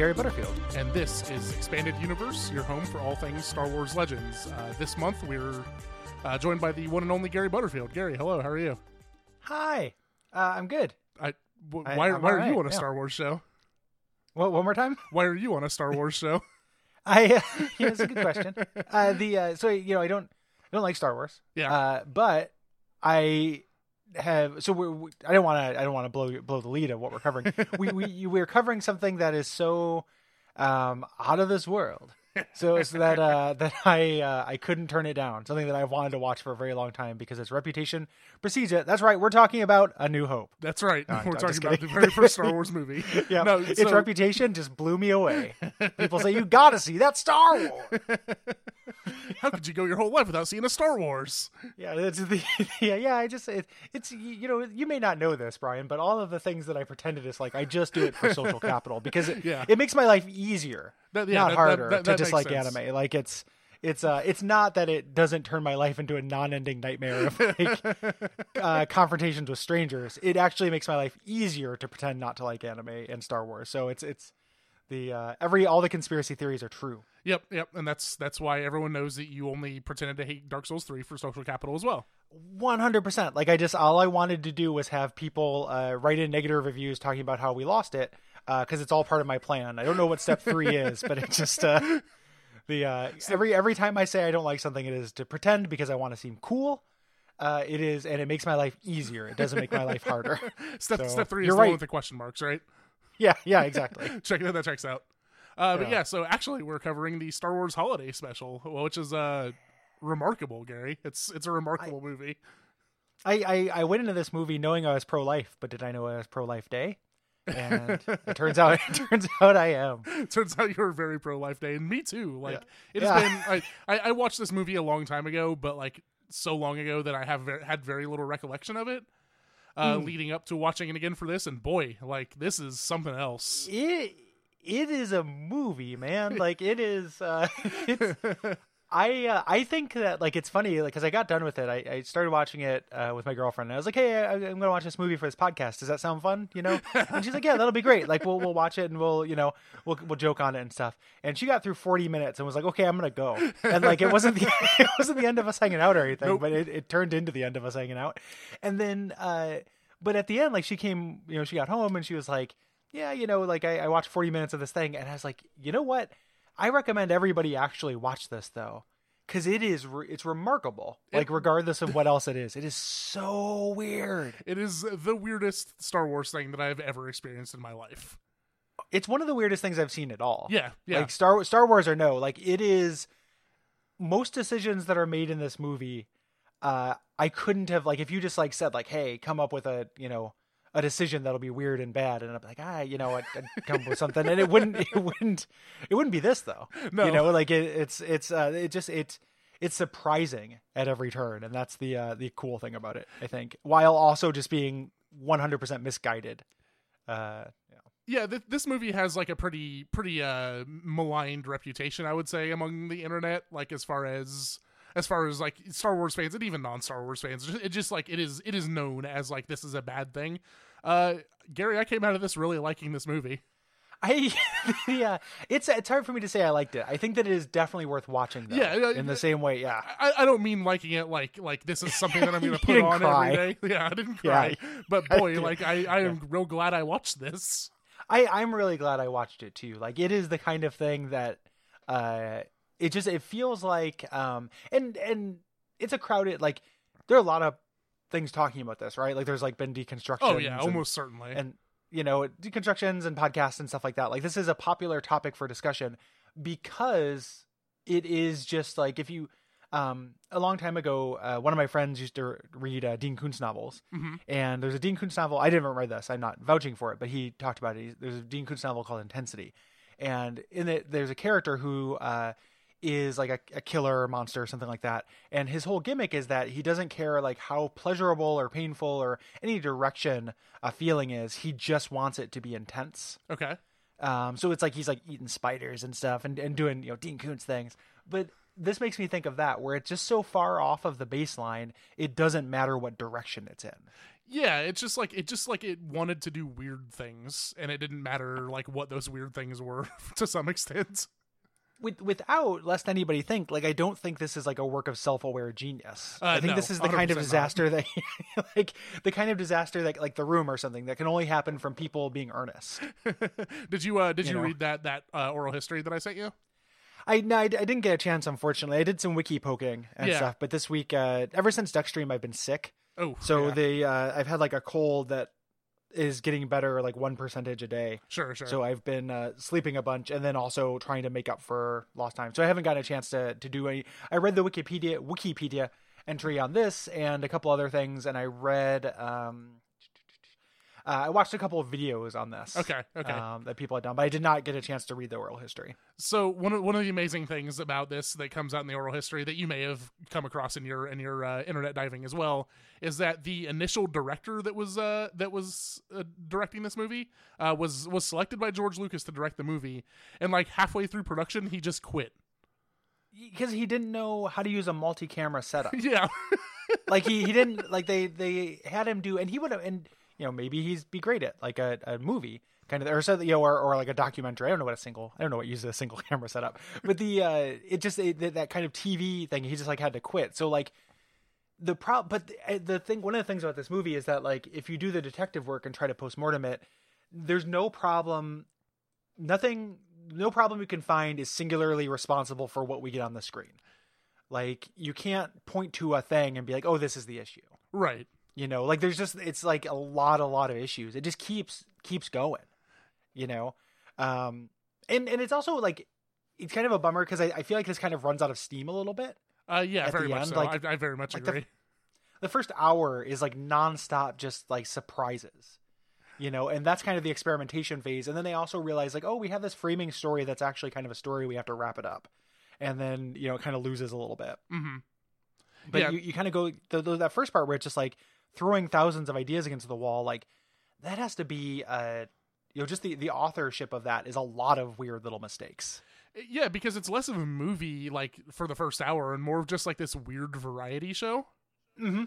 Wade. And I'm Gary Butterfield. And this is Expanded Universe, your home for all things Star Wars Legends. Uh, this month we're uh, joined by the one and only Gary Butterfield. Gary, hello, how are you? Hi, uh, I'm good. I, w- I- why why are alright, you on a yeah. Star Wars show? Well, one more time. Why are you on a Star Wars show? I uh, yeah, that's a good question. Uh, the uh, so you know I don't I don't like Star Wars. Yeah. Uh, but I have so we're, we, I don't want to I don't want to blow blow the lead of what we're covering. we we we're covering something that is so um out of this world. So, so that uh, that I uh, I couldn't turn it down. Something that I've wanted to watch for a very long time because its reputation precedes it. That's right. We're talking about A New Hope. That's right. No, we're talking about the very first Star Wars movie. Yeah, No, its so- reputation just blew me away. People say you got to see that Star Wars. How could you go your whole life without seeing a Star Wars? Yeah, it's the yeah, yeah. I just it, it's you know you may not know this, Bryan, but all of the things that I pretended is like, I just do it for social capital because it, Yeah. it makes my life easier, That- yeah, not that- harder that- to dislike anime. Like it's it's uh it's not that it doesn't turn my life into a non-ending nightmare of like uh, confrontations with strangers. It actually makes my life easier to pretend not to like anime and Star Wars. So it's it's the uh, every all the conspiracy theories are true. Yep, yep, and that's that's why everyone knows that you only pretended to hate Dark Souls three for social capital as well. One hundred percent. Like I just all I wanted to do was have people uh, write in negative reviews talking about how we lost it because it's all part of my plan. I don't know what step three is, but it just uh, the uh, every every time I say I don't like something, it is to pretend because I want to seem cool. Uh, it is, and it makes my life easier. It doesn't make my life harder. Step So, step three is the one with the question marks, right? yeah, yeah, exactly. Check that that checks out. Uh, But Yeah. yeah, so actually we're covering the Star Wars Holiday Special, which is uh remarkable, Gary. It's it's a remarkable movie. I, I I went into this movie knowing I was pro life, but did I know I was pro life day? And it turns out it turns out I am. Turns out you were very pro Life Day, and me too. Like it has Yeah. been. I, I I watched this movie a long time ago, but like so long ago that I have ver- had very little recollection of it. Uh, Hmm. leading up to watching it again for this, and boy, like this is something else. it it is a movie, man. Like it is. Uh, it's, I uh, I think that like it's funny like because I got done with it. I, I started watching it uh, with my girlfriend. And I was like, hey, I, I'm gonna watch this movie for this podcast. Does that sound fun? You know? And she's like, yeah, that'll be great. Like we'll we'll watch it and we'll you know we'll we'll joke on it and stuff. And she got through 40 minutes and was like, okay, I'm gonna go. And like it wasn't the it wasn't the end of us hanging out or anything, Nope. but it, it turned into the end of us hanging out. And then uh, but at the end, like she came, you know, she got home and she was like yeah, you know, like I, I watched 40 minutes of this thing and I was like, you know what? I recommend everybody actually watch this though. Cause it is, re- it's remarkable. Like regardless of what else it is, it is so weird. It is the weirdest Star Wars thing that I've ever experienced in my life. It's one of the weirdest things I've seen at all. Yeah, yeah. Like Star Star Wars or no, like it is. Most decisions that are made in this movie, uh, I couldn't have like if you just like said like, hey, come up with a you know a decision that'll be weird and bad, and I'm like, ah, you know, I'd, I'd come up with something, and it wouldn't, it wouldn't, it wouldn't be this though. No. you know, like it, it's it's uh, it just it's it's surprising at every turn, and that's the uh, the cool thing about it, I think, while also just being 100% misguided. Uh, yeah. yeah th- this movie has like a pretty pretty uh maligned reputation i would say among the internet like as far as as far as like star wars fans and even non-star wars fans it just like it is it is known as like this is a bad thing uh gary i came out of this really liking this movie I yeah, it's it's hard for me to say I liked it. I think that it is definitely worth watching. Though, Yeah, yeah, in the same way. Yeah, I, I don't mean liking it like like this is something that I'm gonna put on cry. every day. Yeah, I didn't Yeah, cry, but boy, like I I am real glad I watched this. I I'm really glad I watched it too. Like it is the kind of thing that uh, it just it feels like um and and it's a crowded like there are a lot of things talking about this right? Like there's like been deconstruction Oh yeah, almost certainly. and you know deconstructions and podcasts and stuff like that. Like this is a popular topic for discussion because it is just like if you um a long time ago uh, one of my friends used to read uh, dean koontz novels. Mhm. and there's a dean koontz novel i didn't read this i'm not vouching for it but he talked about it. There's a dean koontz novel called intensity. And in it there's a character who uh is like a, a killer or monster or something like that and his whole gimmick is that he doesn't care like how pleasurable or painful or any direction a feeling is he just wants it to be intense okay. um, so it's like he's like eating spiders and stuff and, and doing you know Dean Koontz things. But this makes me think of that where it's just so far off of the baseline, it doesn't matter what direction it's in. Yeah, it's just like it just like it wanted to do weird things, and it didn't matter like what those weird things were to some extent. With, without lest anybody think like I don't think this is like a work of self-aware genius. Uh, I think no, this is the kind of 100% not. disaster that like the kind of disaster that like the room or something that can only happen from people being earnest. did you uh did you, You know. read that that uh, oral history that I sent you? I no, I, I didn't get a chance unfortunately. I did some wiki poking and Yeah. stuff, but this week uh ever since Duckstream I've been sick. Oh, So yeah. the uh I've had like a cold that is getting better like 1 percentage a day. sure, sure. So I've been uh, sleeping a bunch and then also trying to make up for lost time. So I haven't gotten a chance to to do any. I read the Wikipedia Wikipedia entry on this and a couple other things, and I read. Um, uh, I watched a couple of videos on this. okay, okay. Um, that people had done, but I did not get a chance to read the oral history. so one of one of the amazing things about this that comes out in the oral history that you may have come across in your in your uh, internet diving as well is that the initial director that was uh, that was uh, directing this movie uh, was was selected by George Lucas to direct the movie, and like halfway through production, he just quit. Because he didn't know how to use a multi-camera setup. Yeah, like he, he didn't like they they had him do and he would have and you know maybe he's be great at like a, a movie kind of or so you know or, or like a documentary. I don't know what a single i don't know what uses a single camera setup. But the uh it just it, that- kind of tv thing he just like had to quit. So like the pro but the, uh, the thing one of the things about this movie is that like if you do the detective work and try to postmortem it there's no problem nothing no problem you can find is singularly responsible for what we get on the screen. Like you can't point to a thing and be like oh this is the issue. Right. You know like there's just it's like a lot a lot of issues. It just keeps keeps going you know? Um and and it's also like it's kind of a bummer because I, I feel like this kind of runs out of steam a little bit Uh, yeah, very the much so. like- I, I very much like agree. the first hour is like nonstop just like surprises you know? And that's kind of the experimentation phase. And then they also realize like oh we have this framing story that's actually kind of a story we have to wrap it up. And then you know it kind of loses a little bit. Hmm but Yeah. you, you kind of go the, the, that first part where it's just like throwing thousands of ideas against the wall like that has to be uh you know just the the authorship of that is a lot of weird little mistakes Yeah, because it's less of a movie like for the first hour and more of just like this weird variety show. mm-hmm.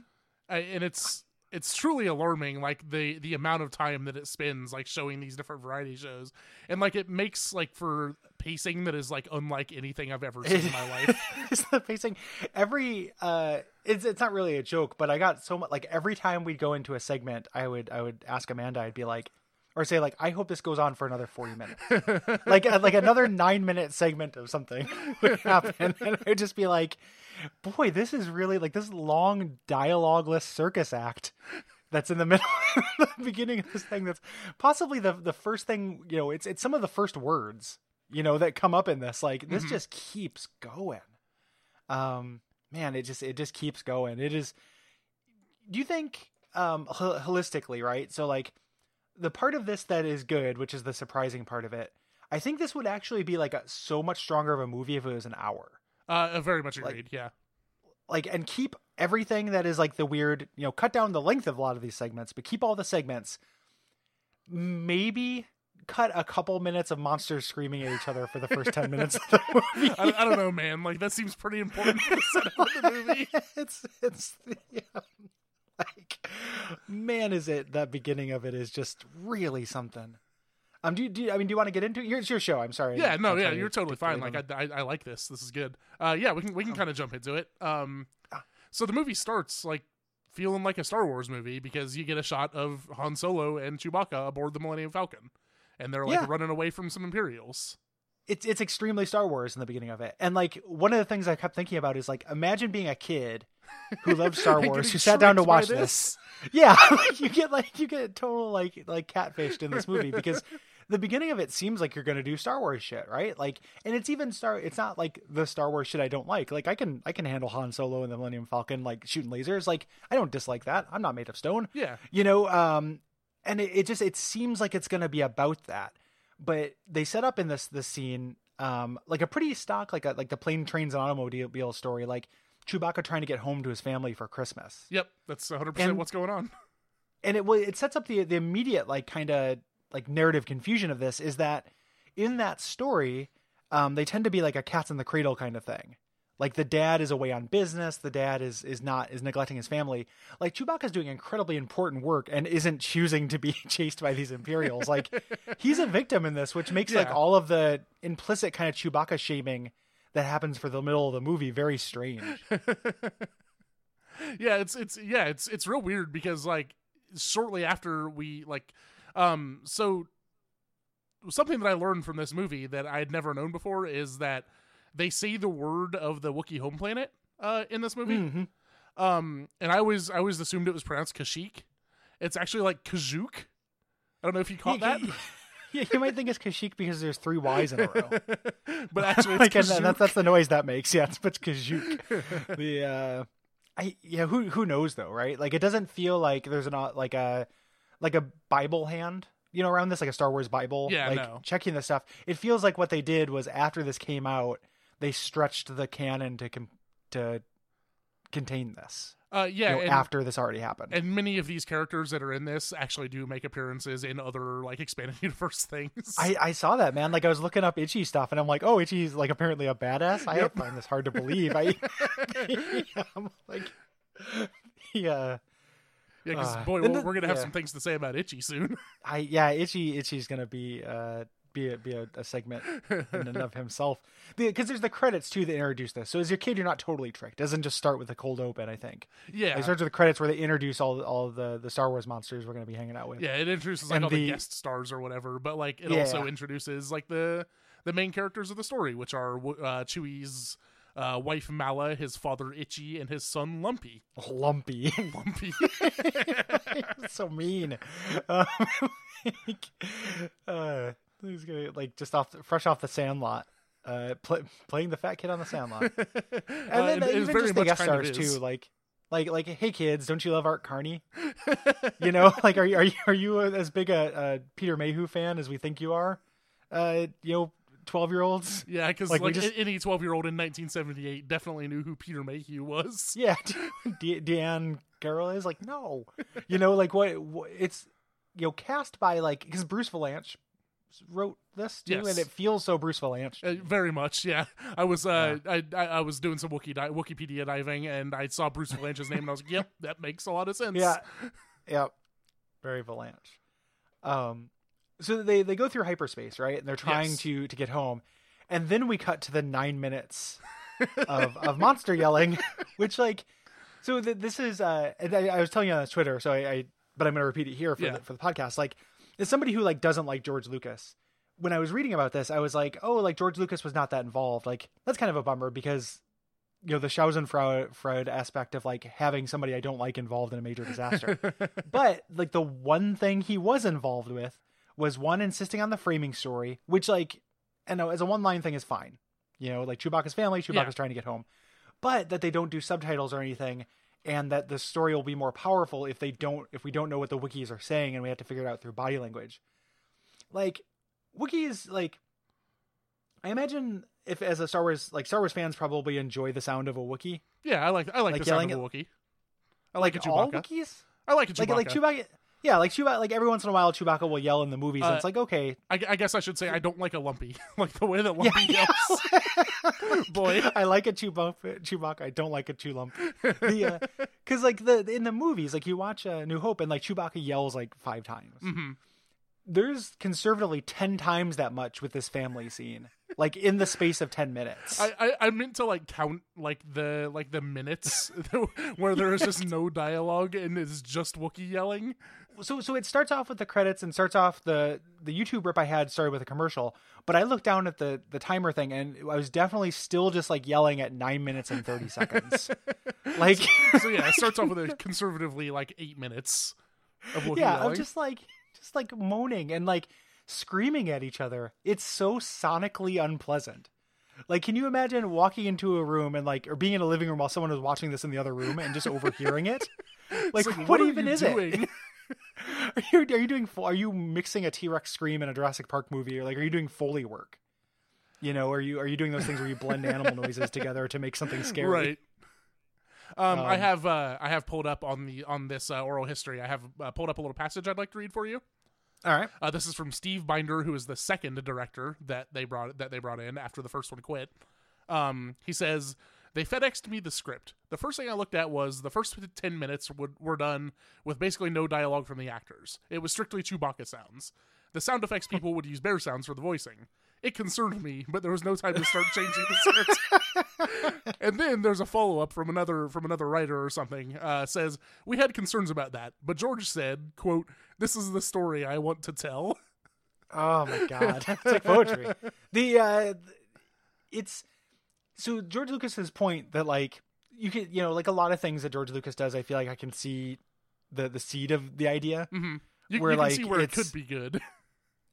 Uh, and it's it's truly alarming like the the amount of time that it spends like showing these different variety shows and like it makes like for pacing that is like unlike anything i've ever seen in my life it's the pacing every uh it's it's not really a joke but i got so much like every time we'd go into a segment i would i would ask amanda i'd be like or say like i hope this goes on for another 40 minutes like uh, like another nine minute segment of something would happen and i'd just be like boy this is really like this long dialogueless circus act that's in the middle the beginning of this thing that's possibly the the first thing you know it's it's some of the first words you know that come up in this like this Mhm. just keeps going um man it just it just keeps going. It is do you think um holistically right? So like the part of this that is good which is the surprising part of it i think this would actually be like a so much stronger of a movie if it was an hour. Uh very much Like- agreed yeah. like and keep everything that is like the weird you know cut down the length of a lot of these segments but keep all the segments maybe cut a couple minutes of monsters screaming at each other for the first 10 minutes of the movie. I, I don't know man. Like that seems pretty important for the the movie. It's it's yeah, like man is it that beginning of it is just really something. Um do you, do you, i mean do you want to get into it? it's your show. I'm sorry. Yeah no yeah you're totally fine. Like I, I i like this. This is good. Uh yeah we can we can kind of jump into it. Um Ah. so the movie starts like feeling like a star wars movie because you get a shot of han solo and chewbacca aboard the millennium falcon and they're like Yeah. running away from some imperials it's it's extremely Star Wars in the beginning of it. And like one of the things I kept thinking about is like imagine being a kid who loved Star Wars who sat down to watch this. Yeah, like you get like you get total like like catfished in this movie because the beginning of it seems like you're going to do Star Wars shit, right? Like and it's even Star it's not like the Star Wars shit I don't like. Like I can I can handle Han Solo and the Millennium Falcon like shooting lasers. Like I don't dislike that. I'm not made of stone yeah you know um and it, it just it seems like it's going to be about that. But they set up in this this scene um like a pretty stock like a like the plane trains and automobile story like Chewbacca trying to get home to his family for Christmas. Yep that's 100% And- what's going on. and it it sets up the the immediate like kind of like narrative confusion of this is that in that story um they tend to be like a cats in the cradle kind of thing Like the dad is away on business, the dad is is not is neglecting his family. Like Chewbacca's doing incredibly important work and isn't choosing to be chased by these Imperials. Like he's a victim in this, which makes like all of the implicit kind of Chewbacca shaming that happens for the middle of the movie very strange. yeah it's it's yeah it's it's real weird because like shortly after we like um so something that i learned from this movie that i had never known before is that they say the word of the wookiee home planet uh in this movie Mhm. um and i always i always assumed it was pronounced kashyyyk it's actually like kazook i don't know if you caught that Yeah, you might think it's Kashyyyk because there's three Y's in a row. but actually it's like, Kazook. that's that's the noise that makes. Yeah, it's but Kashyyyk. the uh, I yeah, who who knows though, right? Like it doesn't feel like there's an uh, like a like a Bible hand, you know, around this like a Star Wars Bible. Yeah, like no. checking the stuff. It feels like what they did was after this came out, they stretched the canon to com- to contain this. uh yeah you know, and, after this already happened. and many of these characters that are in this actually do make appearances in other like expanded universe things I, I saw that man. Like I was looking up Itchy stuff, and I'm like, oh, Itchy's like apparently a badass. I Yep. find this hard to believe. I, yeah, I'm like, yeah, Yeah, because Uh, boy, we're, the- we're gonna have yeah. some things to say about Itchy soon. I yeah, Itchy Itchy's gonna be uh be a, be a, a segment in and of himself because there's the credits too that introduce this. So as your kid, you're not totally tricked. It doesn't just start with a cold open. I think yeah, it starts with the credits where they introduce all all the the Star Wars monsters we're gonna be hanging out with. yeah, it introduces like And all the, the- guest stars or whatever, but like it Yeah. also introduces like the the main characters of the story, which are uh, Chewie's uh, wife Mala, his father Itchy, and his son Lumpy. Lumpy. Lumpy. so mean. Um, like, uh, he's gonna like just off the, fresh off the Sandlot, uh, pl- playing the fat kid on the Sandlot, and Uh, then it- even very just the guest stars too, like. Like, like, hey kids, don't you love Art Carney? You know, like, are you are you are you as big a, a Peter Mayhew fan as we think you are? Uh, you know, twelve year olds. Yeah, because Like, like, just- any twelve year old in 1978 definitely knew who Peter Mayhew was. Yeah, De- Diahann Carroll is like no, you know, like what, what it's you know cast by like because Bruce Vilanch wrote this too, Yes. and it feels so Bruce Vilanch. Uh, very much, yeah. I was uh, I, I I was doing some Wiki di- Wikipedia diving, and I saw Bruce Vilanch's name, and I was like, "Yep, that makes a lot of sense." Yeah, yeah, very Vilanch. Um, so they they go through hyperspace, right? And they're trying Yes. to to get home, and then we cut to the nine minutes of of monster yelling, which like, so th- this is uh, I, I was telling you on Twitter, so I, I but I'm gonna repeat it here for Yeah. the for the podcast. Like, as somebody who like doesn't like George Lucas, when I was reading about this, I was like, oh, like George Lucas was not that involved. Like, that's kind of a bummer because. You know the Schadenfreude aspect of like having somebody I don't like involved in a major disaster but like the one thing he was involved with was one insisting on the framing story, which like, I know as a one line thing is fine. You know, like Chewbacca's family, Chewbacca's Yeah. trying to get home, but that they don't do subtitles or anything, and that the story will be more powerful if they don't if we don't know what the Wookiees are saying and we have to figure it out through body language. Like Wookiees, like I imagine if as a Star Wars like Star Wars fans probably enjoy the sound of a Wookiee, yeah. I like I like, Like the sound of a Wookiee. I like, a all Chewbacca. Wookiees. I like a Chewbacca. Like like Chewbacca. Yeah, like Chewbacca. Like every once in a while, Chewbacca will yell in the movies, and Uh, it's like okay, I, I guess I should say I don't like a Lumpy, like the way that Lumpy Yeah. yells. Boy, I like a Chewbacca. Chewbacca. I don't like a Chewlump. The because like the in the movies, like you watch uh, New Hope, and like Chewbacca yells like five times. Mhm. There's conservatively ten times that much with this family scene, like in the space of ten minutes. I, I I meant to like count like the like the minutes where there is just no dialogue and it's just Wookiee yelling. So so it starts off with the credits and starts off the the YouTube rip I had started with a commercial, but I looked down at the the timer thing and I was definitely still just like yelling at nine minutes and thirty seconds. like So yeah, it starts off with a conservatively like eight minutes of Wookiee yeah. I'm just like just like moaning and like screaming at each other. It's so sonically unpleasant. Like, can you imagine walking into a room and like, or being in a living room while someone is watching this in the other room and just overhearing it? Like, It's what, are even is doing? it? Are you are you doing? Are you mixing a T Rex scream in a Jurassic Park movie, or like, are you doing foley work? You know, are you are you doing those things where you blend animal noises together to make something scary? Right. Um, I Um, have uh, I have pulled up on the on this uh, oral history. I have uh, pulled up a little passage I'd like to read for you. All right. Uh, this is from Steve Binder, who is the second director that they brought that they brought in after the first one quit. Um, he says They FedExed me the script. The first thing I looked at was the first 10 minutes would, were done with basically no dialogue from the actors. It was strictly Chewbacca sounds. The sound effects people would use bear sounds for the voicing. It concerned me, but there was no time to start changing the script. and then there's a follow up from another from another writer or something. Uh, says we had concerns about that, but George said, "quote This is the story I want to tell." Oh my god, it's like poetry. The uh, it's so George Lucas's point that like you could you know like a lot of things that George Lucas does. I feel like I can see the the seed of the idea. Mm-hmm. You, Where, you can like, see where it could be good.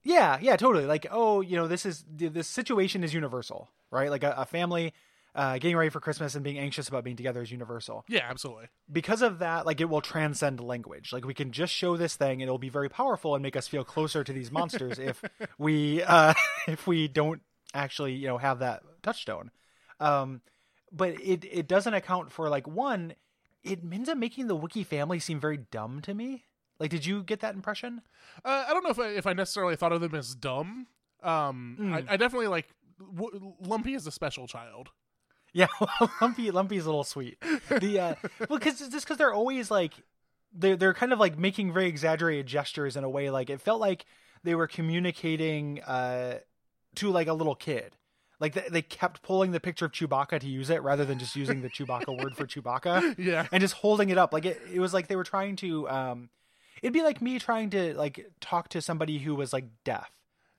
Yeah, yeah, totally. Like, oh, you know, this is this situation is universal, right? Like a, a family uh, getting ready for Christmas and being anxious about being together is universal. yeah, absolutely. Because of that, like it will transcend language. Like we can just show this thing, and it'll be very powerful and make us feel closer to these monsters if we uh, if we don't actually, you know, have that touchstone. Um, but it it doesn't account for like one. It ends up making the Wookiee family seem very dumb to me. Like, did you get that impression? Uh, I don't know if I, if I necessarily thought of them as dumb. Um, Mm. I, I definitely like w- Lumpy is a special child. Yeah, Lumpy Lumpy's a little sweet. The uh, well, because just because they're always like they're they're kind of like making very exaggerated gestures in a way. Like it felt like they were communicating uh to like a little kid. Like they, they kept pulling the picture of Chewbacca to use it rather than just using the Chewbacca word for Chewbacca Yeah, and just holding it up. Like it, it was like they were trying to. um It'd be like me trying to like talk to somebody who was like deaf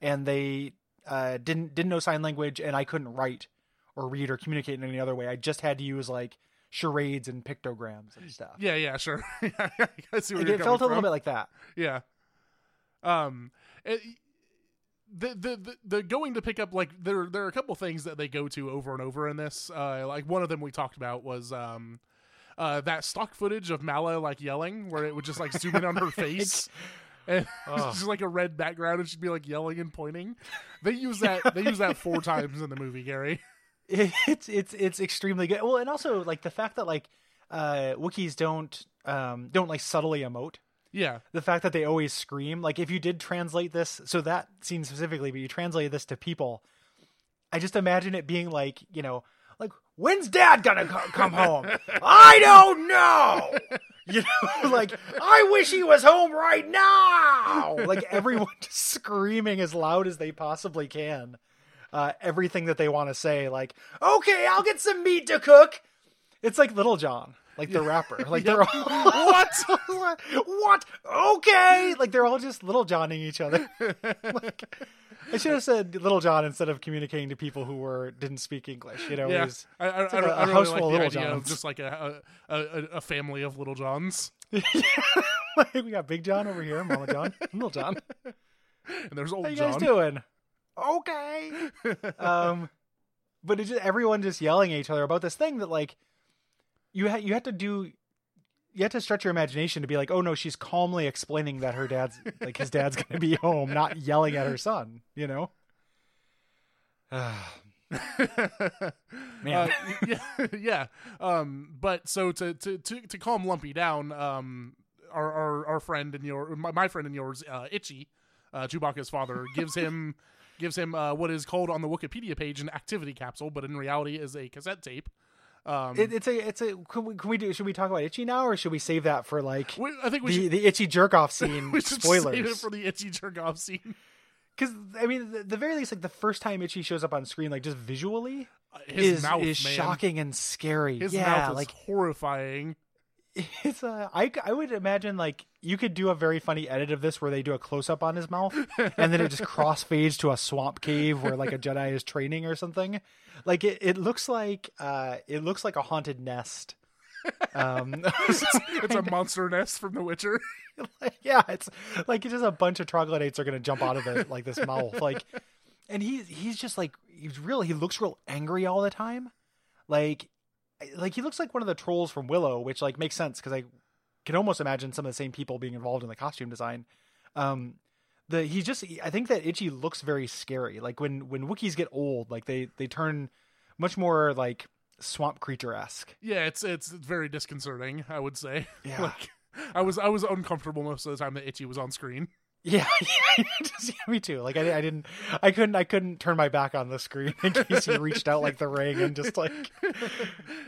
and they uh didn't didn't know sign language and I couldn't write or read or communicate in any other way. I just had to use like charades and pictograms and stuff. yeah, yeah, sure. Yeah, I see where Like, it felt a little bit like that. Yeah. Um. it- the, the the the going to pick up like there there are a couple things that they go to over and over in this. Uh, like one of them we talked about was um, uh, that stock footage of Mala like yelling, where it would just like zoom in on her face, and Ugh. just like a red background, and she'd be like yelling and pointing. They use that they use that four times in the movie, Gary. It's it's it's extremely good. Well, and also like the fact that like uh Wookiees don't um don't like subtly emote. Yeah, the fact that they always scream like if you did translate this so that scene specifically but you translate this to people i just imagine it being like you know like when's dad gonna co- come home? I don't know! You know like i wish he was home right now! Like everyone just screaming as loud as they possibly can uh, everything that they want to say like okay i'll get some meat to cook. It's like little john like the rapper like they're all What? what? Okay. Like they're all just little johnning each other. like, I should have said little john instead of communicating to people who were didn't speak English. You know, yeah. was- I, I, like don't, a- I a don't house really like of the Little idea of Johns. just like a a, a a family of little johns, like, we got Big John over here, Mama John, Little John. and there's old How you John. guys doing? Okay. um, but it's just everyone just yelling at each other about this thing that like you had you had to do. You had to stretch your imagination to be like, oh no, she's calmly explaining that her dad's like his dad's gonna be home, not yelling at her son. You know. Man. Uh, yeah, yeah. Um, but so to, to to to calm Lumpy down, um, our our, our friend and your my, my friend and yours, uh, Itchy, uh, Chewbacca's father, gives him gives him uh, what is called on the Wikipedia page an activity capsule, but in reality is a cassette tape. Um, It, it's a it's a can we, can we do should we talk about itchy now or should we save that for like we, I think we the should. the itchy jerk off scene We should save it for the itchy jerk off scene. because I mean the, the very least like the first time itchy shows up on screen like just visually Uh, His is mouth, is man. shocking and scary His yeah mouth is like horrifying. it's uh I, I would imagine like you could do a very funny edit of this where they do a close up on his mouth and then it just crossfades to a swamp cave where like a Jedi is training or something. Like it, it looks like uh it looks like a haunted nest. Um It's a monster nest from The Witcher. like, yeah, it's like it's just a bunch of troglodytes are gonna jump out of it like this mouth. Like and he's he's just like he's real he looks real angry all the time. Like like he looks like one of the trolls from Willow, which like makes sense because I can almost imagine some of the same people being involved in the costume design. Um the he just I think that Itchy looks very scary. Like when when Wookiees get old, like they they turn much more like swamp creature esque. Yeah, it's it's very disconcerting. I would say. Yeah. like I was I was uncomfortable most of the time that Itchy was on screen. Yeah, yeah, me too. Like I, I didn't, I couldn't, I couldn't turn my back on the screen in case he reached out like the ring and just like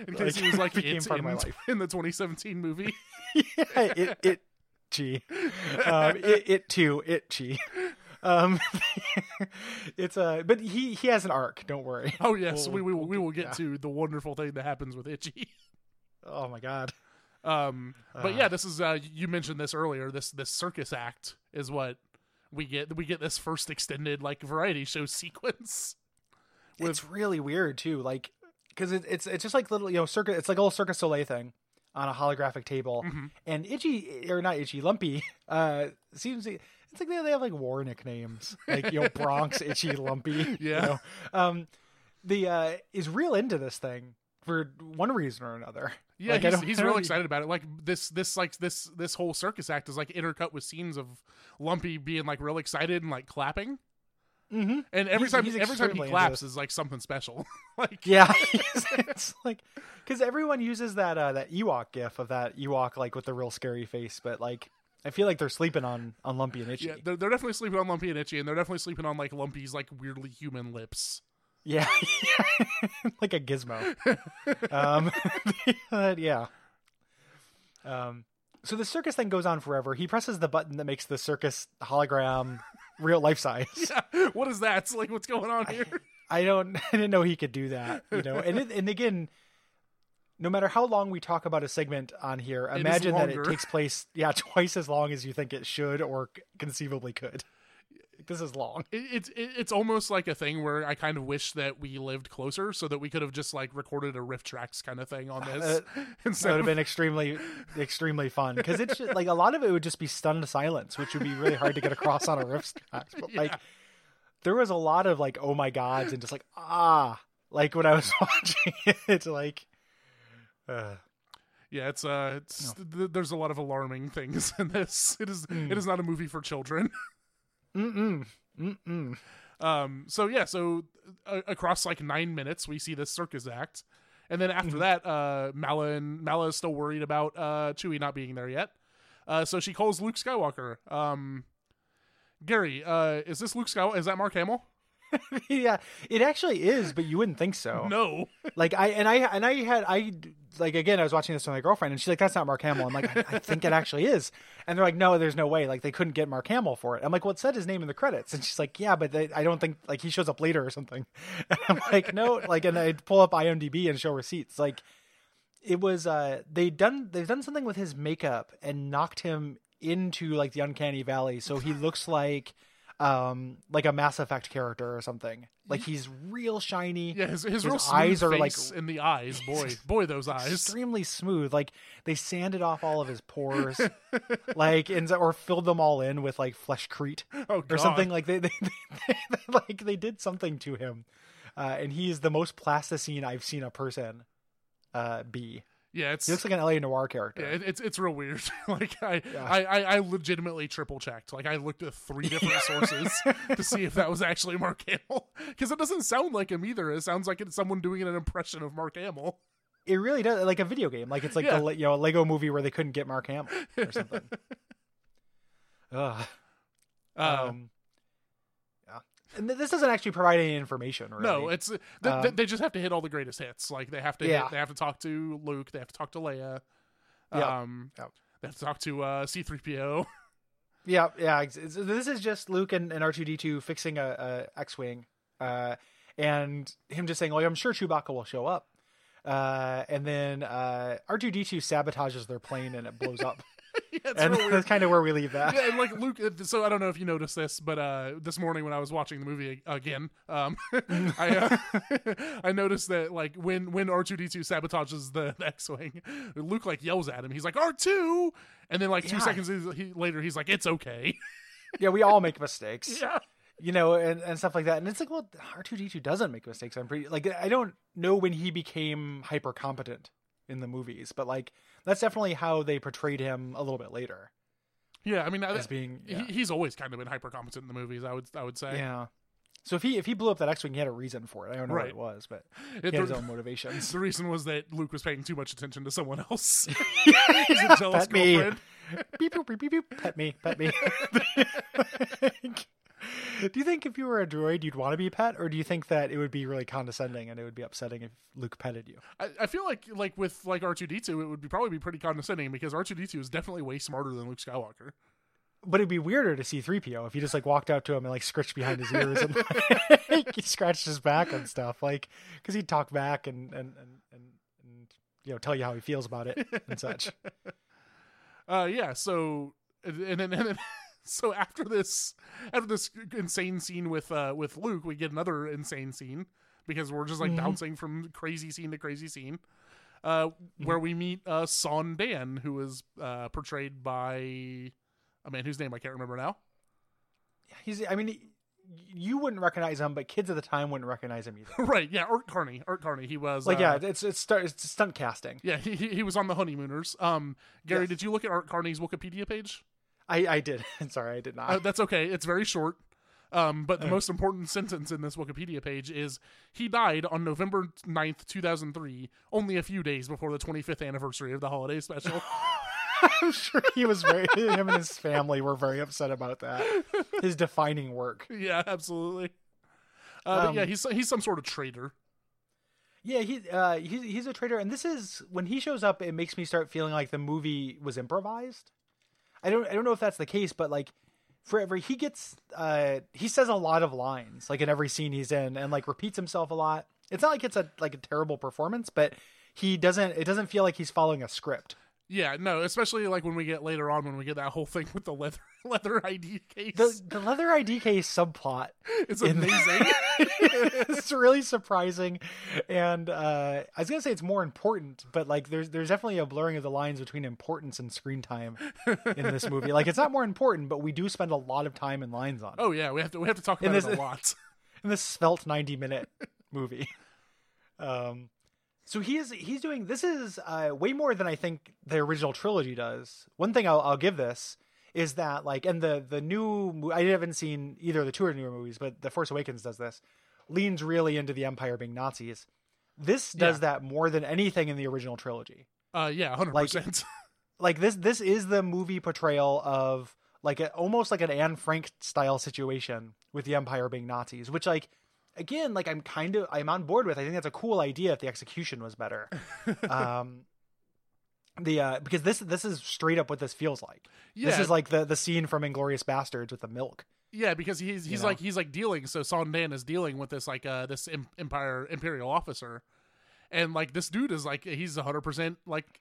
in case Like, he was like became part of in, my life. in the 2017 movie. yeah, it it chi, um, it it too it chi. Um, it's a, but he he has an arc. Don't worry. Oh yes, We'll- we we will, we will get- get yeah. to the wonderful thing that happens with Itchy. Oh my god. Um, but Uh. yeah, this is uh, you mentioned this earlier. This this circus act is what we get. We get this first extended like variety show sequence. With- it's really weird too, like because it, it's it's just like little you know circus. It's like a little Circus Soleil thing on a holographic table, Mhm. and Itchy or not Itchy, Lumpy. Uh, seems it's like they, they have like war nicknames, like you know Bronx, Itchy, Lumpy. Yeah. You know? Um, the uh is real into this thing for one reason or another. Yeah, Like, he's, he's real excited about it. Like this this like this this whole circus act is like intercut with scenes of Lumpy being like real excited and like clapping. Mm-hmm. And every He's- time he's every time he claps is like something special. like Yeah, it's like because everyone uses that uh, that Ewok gif of that Ewok like with the real scary face, but like I feel like they're sleeping on on Lumpy and Itchy. yeah, they're, they're definitely sleeping on Lumpy and Itchy, and they're definitely sleeping on like Lumpy's like weirdly human lips. Yeah, like a gizmo. um, but yeah. Um, so the circus thing goes on forever. He presses the button that makes the circus hologram real life size. Yeah, what is that? It's like what's going on here? I don't. I didn't know he could do that. You know, and it, and again, no matter how long we talk about a segment on here, imagine that it takes place yeah twice as long as you think it should or conceivably could. This is long. It, it's it, it's almost like a thing where I kind of wish that we lived closer so that we could have just like recorded a riff tracks kind of thing on this Uh, That would have been extremely, extremely fun because it's just, like a lot of it would just be stunned silence, which would be really hard to get across on a riff track. But like, there was a lot of like, oh my gods, and just like ah, like when I was watching it, like, uh, yeah it's uh it's th- there's a lot of alarming things in this it is Mm. it is not a movie for children mm mm mm mm. um so yeah so uh, across like nine minutes we see this circus act. And then Mm-hmm. after that uh mala and mala is still worried about uh chewie not being there yet. Uh so she calls luke skywalker. Um gary uh is this luke skywalker is that mark hamill yeah, it actually is, but you wouldn't think so. no Like I and I and I had I like again I was watching this with my girlfriend and she's like that's not Mark Hamill. I'm like I, I think it actually is, and they're like no, there's no way. Like they couldn't get Mark Hamill for it. I'm like well it said his name in the credits, and she's like yeah, but they, I don't think like he shows up later or something. And I'm like no, like and I pull up IMDb and show receipts. Like it was uh they done they've done something with his makeup and knocked him into like the uncanny valley, so he looks like um like a Mass Effect character or something. Like he's real shiny yeah his, his, His eyes are, like, in the eyes boy boy those eyes extremely smooth. Like they sanded off all of his pores, like and or filled them all in with like fleshcrete oh or something. Like they, they, they, like they did something to him, uh, and he is the most plasticine I've seen a person uh, be. Yeah it's He looks like an LA Noire character. Yeah, it, it's it's real weird. like I, Yeah. I, I I legitimately triple checked. Like I looked at three different sources to see if that was actually Mark Hamill because it doesn't sound like him either. It sounds like it's someone doing an impression of Mark Hamill. It really does, like a video game. Like it's like Yeah. the you know a Lego movie where they couldn't get Mark Hamill or something. Ugh. Um, yeah. And this doesn't actually provide any information. Really. no, it's th- th- Um, they just have to hit all the greatest hits. Like they have to Yeah. hit, they have to talk to Luke. They have to talk to Leia. Um, Yep. they have to talk to uh, C three PO. Yeah, yeah. It's, it's, this is just Luke and, and R2D2 fixing a, a X-wing, uh, and him just saying, "Oh, I'm sure Chewbacca will show up." Uh, and then uh, R2D2 sabotages their plane and it blows up, yeah, and that's kind of where we leave that. yeah, and like Luke. uh, So I don't know if you noticed this, but uh, this morning when I was watching the movie again, um, I uh, I noticed that like when when R two D two sabotages the, the X wing, Luke like yells at him. He's like R two, and then like two Yeah. seconds he, later, he's like, "It's okay." Yeah, we all make mistakes, yeah, you know, and, and stuff like that. And it's like, well, R2D2 doesn't make mistakes. I'm pretty like I don't know when he became hyper competent in the movies, but like that's definitely how they portrayed him a little bit later yeah. I mean, I, as being yeah. he, he's always kind of been hyper competent in the movies. I would I would say. Yeah. So if he if he blew up that X-wing, he had a reason for it. I don't know Right. what it was, but It- had his the, own motivations. the reason was that Luke was paying too much attention to someone else. He's a jealous That me. beep, beep, beep, beep, beep. Pet me, pet me. Do you think if you were a droid, you'd want to be a pet, or do you think that it would be really condescending and it would be upsetting if Luke petted you? I, I feel like like with like R two D two, it would be probably be pretty condescending because R two D two is definitely way smarter than Luke Skywalker. But it'd be weirder to see 3PO if you just like walked out to him and like scratched behind his ears and like, he scratched his back and stuff, like because he'd talk back and and, and and and you know tell you how he feels about it and such. Uh, yeah. So and then and then so after this after this insane scene with uh with Luke, we get another insane scene because we're just like Mhm. bouncing from crazy scene to crazy scene. Uh, where we meet uh Saun Dann, who is uh portrayed by a man whose name I can't remember now. He's, I mean, he- you wouldn't recognize him, but kids at the time wouldn't recognize him either. right? Yeah, Art Carney. Art Carney. He was Like, uh, yeah, it's it's it's stunt casting. yeah. He he he was on the Honeymooners. Um, Gary, Yes. did you look at Art Carney's Wikipedia page? I I did. Sorry, I did not. Uh, that's okay. It's very short. Um, but the most important sentence in this Wikipedia page is he died on November 9th, 2003, only a few days before the 25th anniversary of the holiday special. I'm sure he was very. him and his family were very upset about that. His defining work. yeah, absolutely. Uh, but yeah, Um, he's he's some sort of traitor. Yeah, he uh he's he's a traitor, and this is when he shows up. It makes me start feeling like the movie was improvised. I don't I don't know if that's the case, but like forever he gets uh he says a lot of lines like in every scene he's in, and like repeats himself a lot. It's not like it's a like a terrible performance, but he doesn't. It doesn't feel like he's following a script. Yeah, no, especially like when we get later on when we get that whole thing with the leather leather ID case. The the leather ID case subplot it's in the- amazing. it's really surprising and uh i was gonna say it's more important but like there's there's definitely a blurring of the lines between importance and screen time in this movie like it's not more important but we do spend a lot of time and lines on it oh yeah, we have to we have to talk In about it this- a lot. in this svelte 90 minute movie um so he's he's doing this is uh way more than i think the original trilogy does one thing i'll, I'll give this is that like and the the new I haven't seen either of the two or newer movies but the force awakens does this leans really into the empire being nazis this does Yeah. that more than anything in the original trilogy Uh, yeah, hundred Like- percent. like this this is the movie portrayal of like a, almost like an Anne Frank style situation with the Empire being Nazis, which like again like I'm kind of I'm on board with. I think that's a cool idea if the execution was better. um, the uh, because this this is straight up what this feels like. Yeah, This is like the the scene from Inglourious Basterds with the milk. Yeah, because he's he's know? like he's like dealing. So Saun Dann is dealing with this like uh this em- empire imperial officer, and like this dude is like he's hundred percent like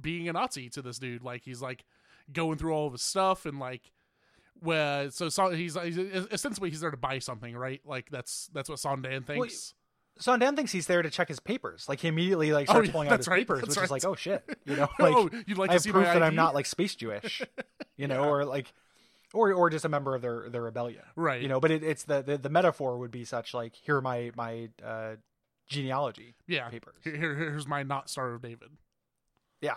being a Nazi to this dude. Like he's like going through all of his stuff and like. Well, so, so he's, he's essentially he's there to buy something, right? Like that's that's what Saun Dann thinks. Saun Dann thinks he's there to check his papers. Like he immediately like Oh, starts yeah, pulling out his right, papers, which right. is like oh shit, you know, like oh, you'd like I have proof that I'm not like space Jewish, you know, or like, or or just a member of their their rebellion, right. you know. But it, it's the, the the metaphor would be such like here are my my uh, genealogy yeah. papers. Here, here, here's my not Star of David. Yeah.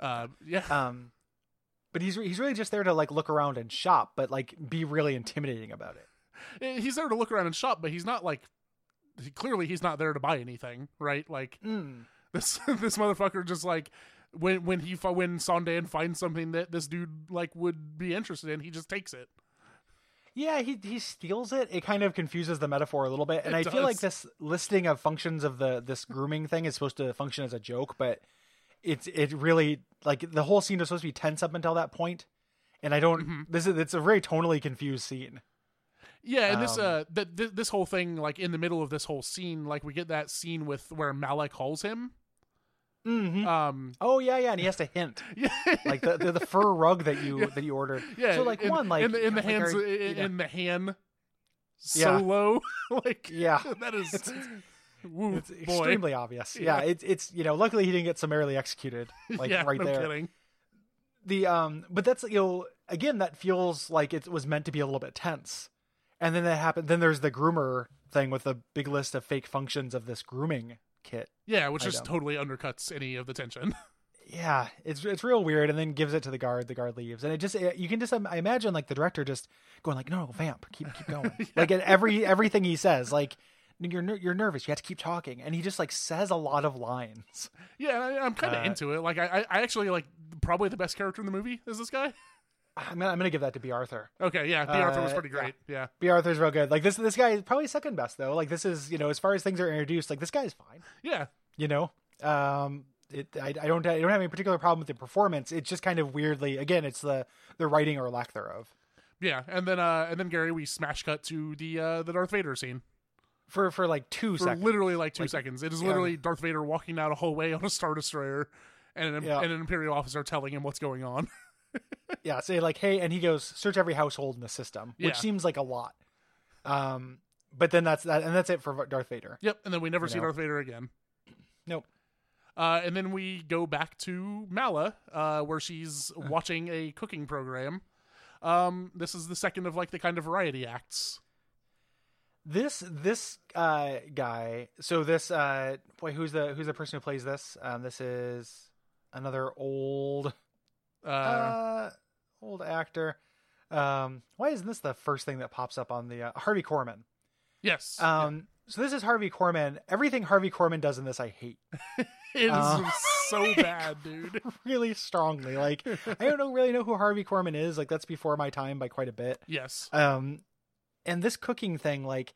Uh, yeah. Um, but he's he's really just there to like look around and shop, but like be really intimidating about it. Eh, he's there to look around and shop, but he's not like he- clearly he's not there to buy anything, right? Like Mm. this this motherfucker just like when when he when Saun Dann finds something that this dude like would be interested in, he just takes it. Yeah, he he steals it. It kind of confuses the metaphor a little bit, and It I feel like this listing of functions of the this grooming thing is supposed to function as a joke, but it's it really like the whole scene is supposed to be tense up until that point, and I don't. Mhm. This is it's a very tonally confused scene. Yeah, and this Um, uh th- th- this whole thing like in the middle of this whole scene, like we get that scene with where Malek calls him. Mm-hmm. Um, Oh yeah, yeah, and he has to hint yeah, like the the, the fur rug that you Yeah. that you ordered. yeah. So like in, one like in the in the like, hands in, you know, in the hand solo. Yeah. like yeah. that is It's- woo, It's boy. extremely obvious. Yeah. Yeah. it's it's you know, luckily he didn't get summarily executed like yeah, right no there. kidding. The um but that's you know, again that feels like it was meant to be a little bit tense. And then that happened then there's the groomer thing with the big list of fake functions of this grooming kit. Yeah, which just totally undercuts any of the tension. Yeah, it's it's real weird and then gives it to the guard, the guard leaves. And it just you can just um, I imagine like the director just going like, "No, no, vamp, keep keep going." Like at every everything he says, like you're ner- you're nervous. You have to keep talking, and he just like says a lot of lines. Yeah, I, I'm kind of Uh, into it. Like, I, I- actually like probably the best character in the movie is this guy. I'm gonna, I'm gonna give that to Bea Arthur. Okay, yeah, Bea Arthur was Uh, pretty great. Yeah. Bea Arthur's real good. Like this this guy is probably second best though. Like this is you know as far as things are introduced, like this guy is fine. yeah, You know, um, it I, I don't I don't have any particular problem with the performance. It's just kind of weirdly again, it's the the writing or lack thereof. yeah, and then uh, and then Gary, we smash cut to the uh, the Darth Vader scene For for like two for seconds. literally like two Like, seconds. It is yeah. literally Darth Vader walking down a hallway on a star destroyer, and an, Yeah. and an Imperial officer telling him what's going on. Yeah, say like, hey, and he goes, search every household in the system, which Yeah. seems like a lot. Um, but then that's that, and that's it for Darth Vader. Yep, and then we never You see know. Darth Vader again. Nope. Uh, and then we go back to Malla, uh, where she's watching a cooking program. Um, this is the second of like the kind of variety acts. This this uh guy, so this uh boy, who's the who's the person who plays this? Um, this is another old Uh, uh old actor. Um, why isn't this the first thing that pops up on the uh, Harvey Korman? yes, Um, so this is Harvey Korman. Everything Harvey Korman does in this, I hate. it is uh, so bad, dude. really strongly. Like I don't know really know who Harvey Korman is. Like that's before my time by quite a bit. Yes, Um and this cooking thing like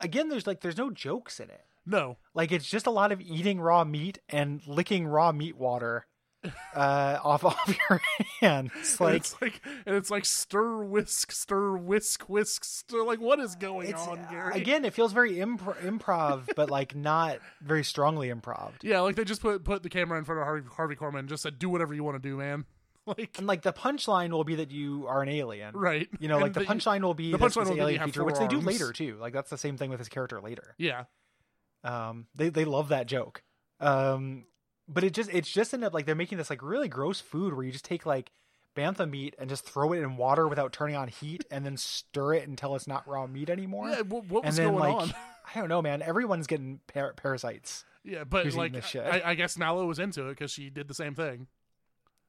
again there's like there's no jokes in it. no, Like it's just a lot of eating raw meat and licking raw meat water uh off off your hands. And Like it's like and it's like stir whisk stir whisk whisk stir like what is going on Gary again it feels very impro- improv but like not very strongly improv. yeah like they just put put the camera in front of Harvey, Harvey Korman and just said do whatever you want to do man like And like the punchline will be that you are an alien. right You know, And like the punchline will be the punchline will alien feature, which they do later too. Like that's the same thing with his character later. yeah Um, they they love that joke. Um, but it just it's just ended up like they're making this like really gross food where you just take like bantha meat and just throw it in water without turning on heat and then stir it until it's not raw meat anymore. yeah what, what was then going like on I don't know, man. Everyone's getting par- parasites. yeah but like? I, I guess Mallow was into it because she did the same thing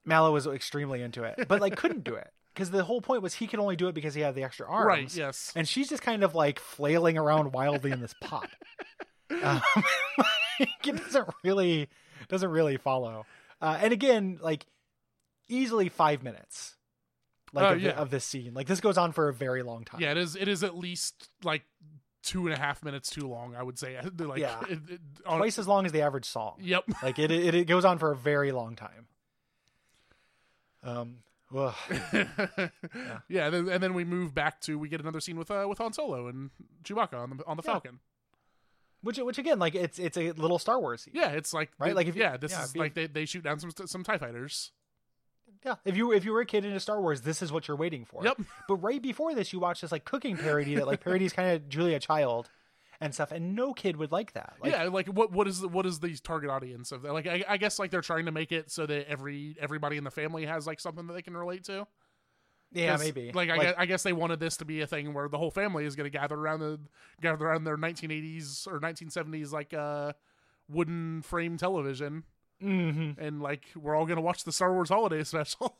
Mallow was extremely into it, but like couldn't do it because the whole point was he could only do it because he had the extra arms. right yes and she's just kind of like flailing around wildly in this pot. Um, it doesn't really doesn't really follow. Uh, and again, like easily five minutes, like Oh, of, the- yeah. of this scene. Like this goes on for a very long time. yeah it is it is at least like two and a half minutes too long I would say like Yeah. it, it, on, twice as long as the average song. yep Like it, it, it goes on for a very long time. Um, well, yeah, then, and then we move back to we get another scene with uh, with Han Solo and Chewbacca on the on the Yeah. Falcon. which which again, like it's it's a little Star Wars. Yeah, it's like Right, they- like if you- yeah, this yeah, is be- like they, they shoot down some some Tie fighters. Yeah, if you if you were a kid into Star Wars, this is what you're waiting for. Yep. But right before this, you watch this like cooking parody that like parodies kind of Julia Child and stuff, and no kid would like that. Like, yeah, like what what is the, what is the target audience of that? Like I, I guess like they're trying to make it so that every everybody in the family has like something that they can relate to. Yeah, maybe. Like, I, guess, I guess they wanted this to be a thing where the whole family is going to gather around the gather around their 1980s or 1970s like uh wooden frame television hmm and like we're all going to watch the Star Wars holiday special.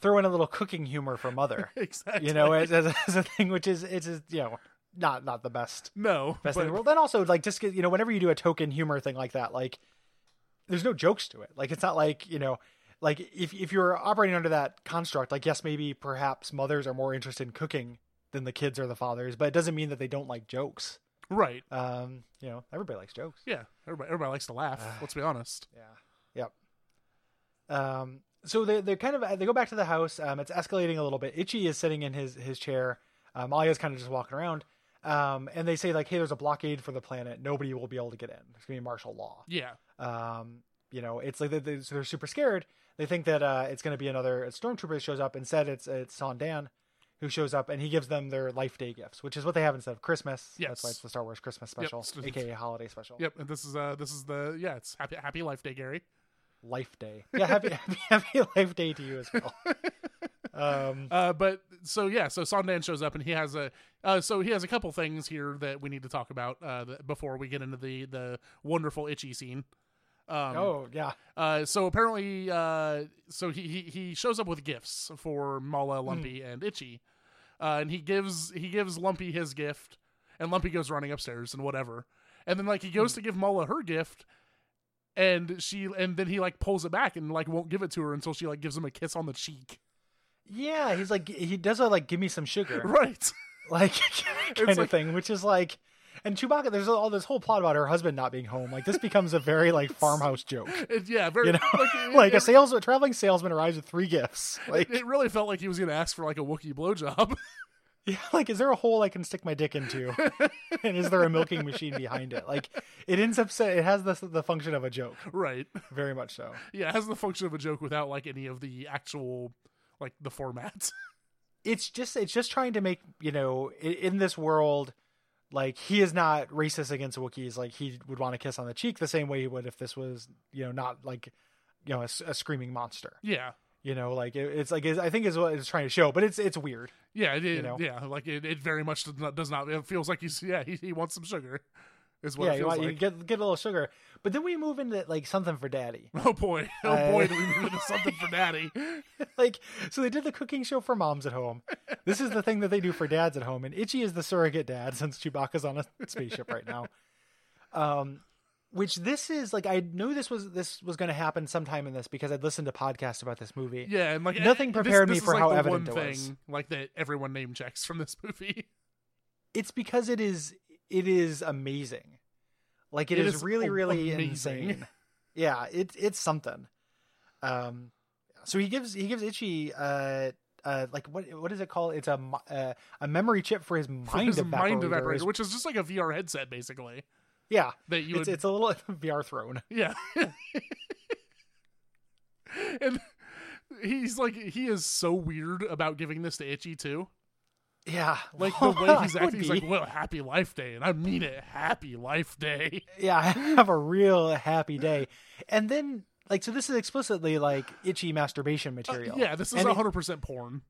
throw in a little cooking humor for mother. exactly. you know, as, as, as a thing, which is it's you know not not the best no, best but, in the world. Then also like just you know whenever you do a token humor thing like that, like there's no jokes to it. Like it's not like you know. Like if if you're operating under that construct, like yes, maybe perhaps mothers are more interested in cooking than the kids or the fathers, but it doesn't mean that they don't like jokes. right. Um, you know, everybody likes jokes. Yeah, everybody everybody likes to laugh. Ah. let's be honest. Yeah. Yep. Um. So they they kind of they go back to the house. Um. It's escalating a little bit. Itchy is sitting in his his chair. Um. Alia's kind of just walking around. Um. And they say like, hey, there's a blockade for the planet. Nobody will be able to get in. There's gonna be martial law. Yeah, Um. You know, it's like they, they, so they're super scared. They think that uh, it's going to be another stormtrooper that shows up. Instead, it's it's Saun Dann who shows up and he gives them their life day gifts, which is what they have instead of Christmas. Yes. That's why it's the Star Wars Christmas special, Yep. aka holiday special. yep. And this is uh this is the yeah it's happy happy life day, Gary. Life Day. Yeah, happy happy, happy Life Day to you as well. Um, Uh, but so yeah, so Saun Dann shows up and he has a uh, so he has a couple things here that we need to talk about uh, th- before we get into the the wonderful itchy scene. Um, oh yeah, Uh, so apparently, uh, so he, he he shows up with gifts for Hmm. Malla, Lumpy, and Itchy, uh, and he gives he gives Lumpy his gift, and Lumpy goes running upstairs and whatever. And then like he goes to give Malla her gift, and she and then he like pulls it back and like won't give it to her until she like gives him a kiss on the cheek. Yeah, he's like he does a like give me some sugar, Right. like kind of like- thing, which is like. And Chewbacca, there's all this whole plot about her husband not being home. Like this becomes a very like farmhouse joke. It, yeah, very You know, like, it- like a sales a traveling salesman arrives with three gifts. Like, it really felt like he was gonna ask for like a Wookiee blowjob. yeah, like is there a hole I can stick my dick into? and is there a milking machine behind it? Like, it ends up sa- it has the the function of a joke, right. very much so. Yeah, it has the function of a joke without like any of the actual like the format. It's just it's just trying to make you know in, in this world. Like he is not racist against Wookiees. Like he would want to kiss on the cheek the same way he would if this was, you know, not like, you know, a screaming monster. yeah. You know, like it, it's like I think is what it's trying to show, but it's it's weird. Yeah, it, it- know? yeah, like it, it very much does not, does not. It feels like he's yeah he, he wants some sugar, is what yeah, it you, feels want, you like. get get a little sugar, but then we move into like something for daddy. Oh boy, oh Uh, boy, do we move into something for daddy? like so they did the cooking show for moms at home. This is the thing that they do for dads at home, and Itchy is the surrogate dad since Chewbacca's on a spaceship right now. Um, which this is like I knew this was this was going to happen sometime in this because I'd listened to podcasts about this movie. Yeah, and like Nothing prepared me this is, for like, how evident one it was. like that everyone name checks from this movie. It's because it is it is amazing. Like It it is, is really really amazing. insane. Yeah, it's it's something. Um, so he gives he gives Itchy uh uh like what what is it called? It's a uh, a memory chip for his mind For his evaporator. mind evaporator, which is just like a VR headset basically yeah, that you it's would it's a little VR throne. Yeah. and he's like he is so weird about giving this to Itchy too. Yeah, Like the way he's acting, he's like. "Well, happy life day," and I mean it, happy life day. yeah, have a real happy day, and then like so this is explicitly like itchy masturbation Uh, material. yeah, this is And hundred percent porn.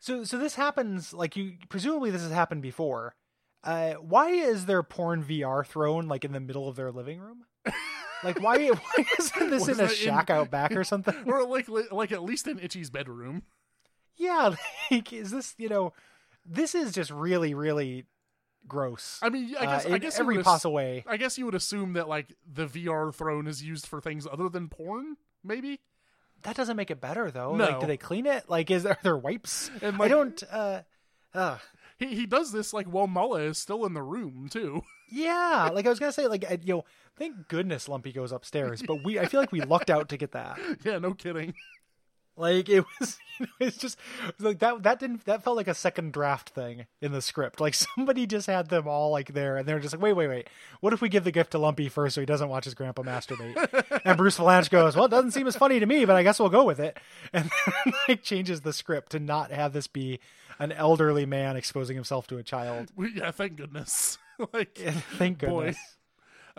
So so this happens like you presumably this has happened before. Uh, why is there porn VR throne like in the middle of their living room? Like why why isn't this in a that in- shack out back or something? or like like at least in Itchy's bedroom. yeah, like is this you know this is just really really gross. I mean, I guess uh, I guess every would ass- possible way. I guess you would assume that like the VR throne is used for things other than porn, maybe. That doesn't make it better though. No. Like do they clean it? Like is are there wipes? And I don't uh uh he he does this like while Malla is still in the room too. yeah, like I was gonna say, like you know, thank goodness Lumpy goes upstairs, but we I feel like we lucked out to get that. yeah, no kidding. Like it was, you know, it's just like that. That didn't. That felt like a second draft thing in the script. Like somebody just had them all like there, and they're just like, wait, wait, wait. What if we give the gift to Lumpy first, so he doesn't watch his grandpa masturbate? and Bruce Vilanch goes, well, it doesn't seem as funny to me, but I guess we'll go with it. And then, like changes the script to not have this be an elderly man exposing himself to a child. Yeah, thank goodness. like, Thank Boy.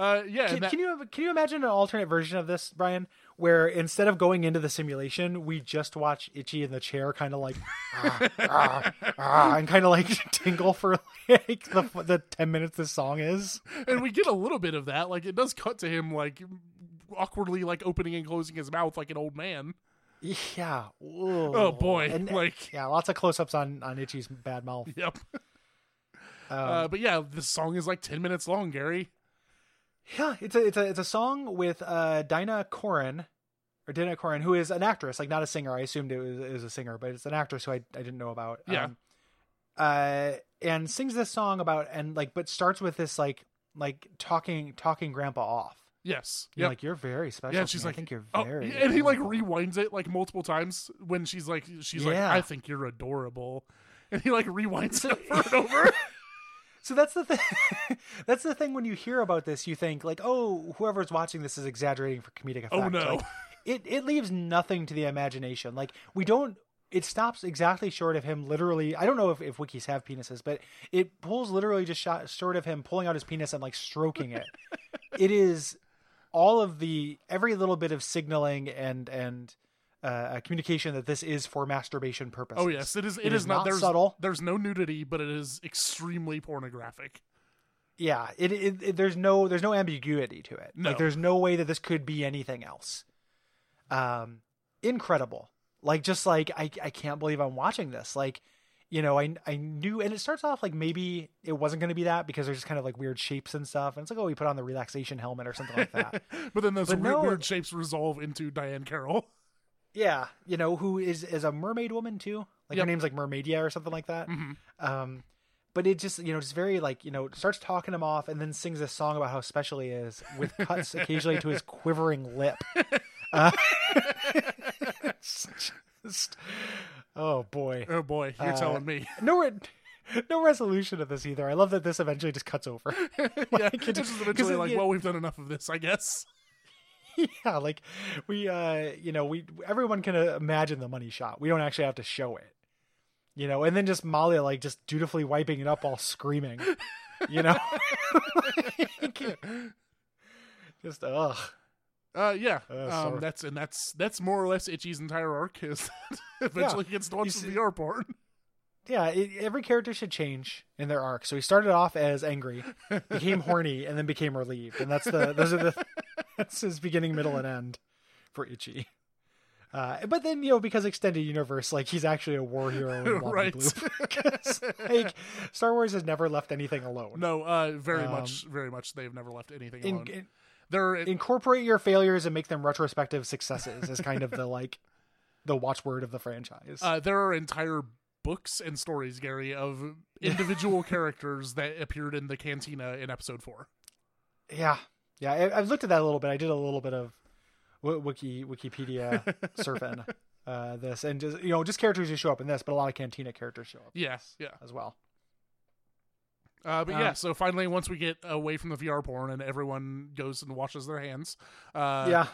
Uh, yeah, Can, that- can you can you imagine an alternate version of this, Brian, where instead of going into the simulation, we just watch Itchy in the chair, kind of like, ah, ah, ah, and kind of like tingle for like the the ten minutes this song is. and we get a little bit of that. Like, it does cut to him like awkwardly like opening and closing his mouth like an old man. Yeah. Oh boy, And, like, yeah, lots of close ups on on Itchy's bad mouth. yep. Um, Uh, but yeah, this song is like ten minutes long, Gary. Yeah, it's a it's a it's a song with uh Dinah Corin or Dinah Corin, who is an actress, like not a singer. I assumed it was, it was a singer, but it's an actress who I I didn't know about. Yeah. Um, uh, and sings this song about and like, but starts with this like like talking talking Grandpa off. Yes. You're Yep. like you're very special. Yeah, she's me. like, I think you're Oh, very. and he like rewinds it like multiple times when she's like, she's like, I think you're adorable, and he like rewinds it over and over. So that's the thing. that's the thing when you hear about this, you think like, oh, whoever's watching this is exaggerating for comedic oh, effect. Oh, no. Like, it it leaves nothing to the imagination. Like we don't. It stops exactly short of him literally. I don't know if, if Wookiees have penises, but it pulls literally just shot, short of him pulling out his penis and like stroking it. it is all of the every little bit of signaling and and uh, communication that this is for masturbation purposes. Oh yes, it is. It it is is, not, not there's, subtle. There's no nudity, but it is extremely pornographic. yeah it, it, it- there's no there's no ambiguity to it No. like there's no way that this could be anything else um incredible like just like i i can't believe i'm watching this like you know, I I knew, and it starts off like maybe it wasn't going to be that because there's just kind of like weird shapes and stuff, and it's like oh, we put on the relaxation helmet or something like that. but then those But weird, no- weird shapes resolve into Diahann Carroll. Yeah, you know, who is is a mermaid woman too? Like her name's like Mermaidia or something like that. Mhm. Um, but it just you know just very like you know starts talking him off and then sings this song about how special he is with cuts occasionally to his quivering lip. Uh, it's just- oh boy, Oh boy, you're Uh, telling me. no re- no resolution of this either. I love that this eventually just cuts over. yeah, like, it's it- just eventually like, it- well, we've done enough of this, I guess. yeah, like we uh you know we everyone can imagine the money shot. We don't actually have to show it. You know, and then just Molly like just dutifully wiping it up while screaming. You know? just ugh. Uh, yeah, Uh, um, that's and that's that's more or less Itchy's entire arc. Is eventually he gets launched to the You some see- VR porn. Yeah, it, every character should change in their arc. So he started off as angry, became horny, and then became relieved. And that's the those are the that's his beginning, middle, and end for Itchy. Uh, but then you know because extended universe, like he's actually a war hero in Right. Like Star Wars has never left anything alone. No, uh, very Um, much, very much. They've never left anything In- alone. in- They're incorporate your failures and make them retrospective successes is kind of the like the watchword of the franchise. uh, there are entire books and stories, Gary, of individual characters that appeared in the cantina in episode four. Yeah, yeah. I, I've looked at that a little bit. I did a little bit of w- wiki Wikipedia surfing uh, this, and just you know, just characters who show up in this, but a lot of Cantina characters show up Yeah, yeah. as well. Uh, but Um, yeah, so finally, once we get away from the VR porn and everyone goes and washes their hands, uh, yeah,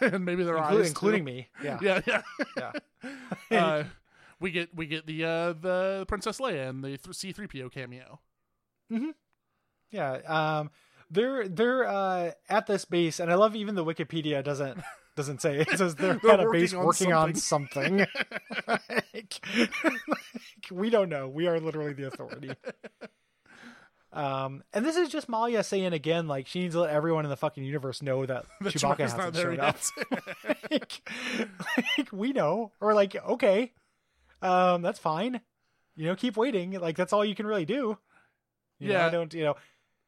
and maybe their inclu- eyes, including too. me. Yeah, yeah, yeah. yeah. uh, we get we get the uh, the Princess Leia and the C three PO cameo. yeah. Um, they're they're uh, at this base, and I love even the Wikipedia doesn't doesn't say it says they're, They're at a base on working on something. like, like, we don't know. We are literally the authority. Um, and this is just Malia saying again, like she needs to let everyone in the fucking universe know that Chewbacca hasn't showed up. like, like, we know, or like okay, um, that's fine. You know, keep waiting. Like that's all you can really do. You know, Yeah. I don't. You know,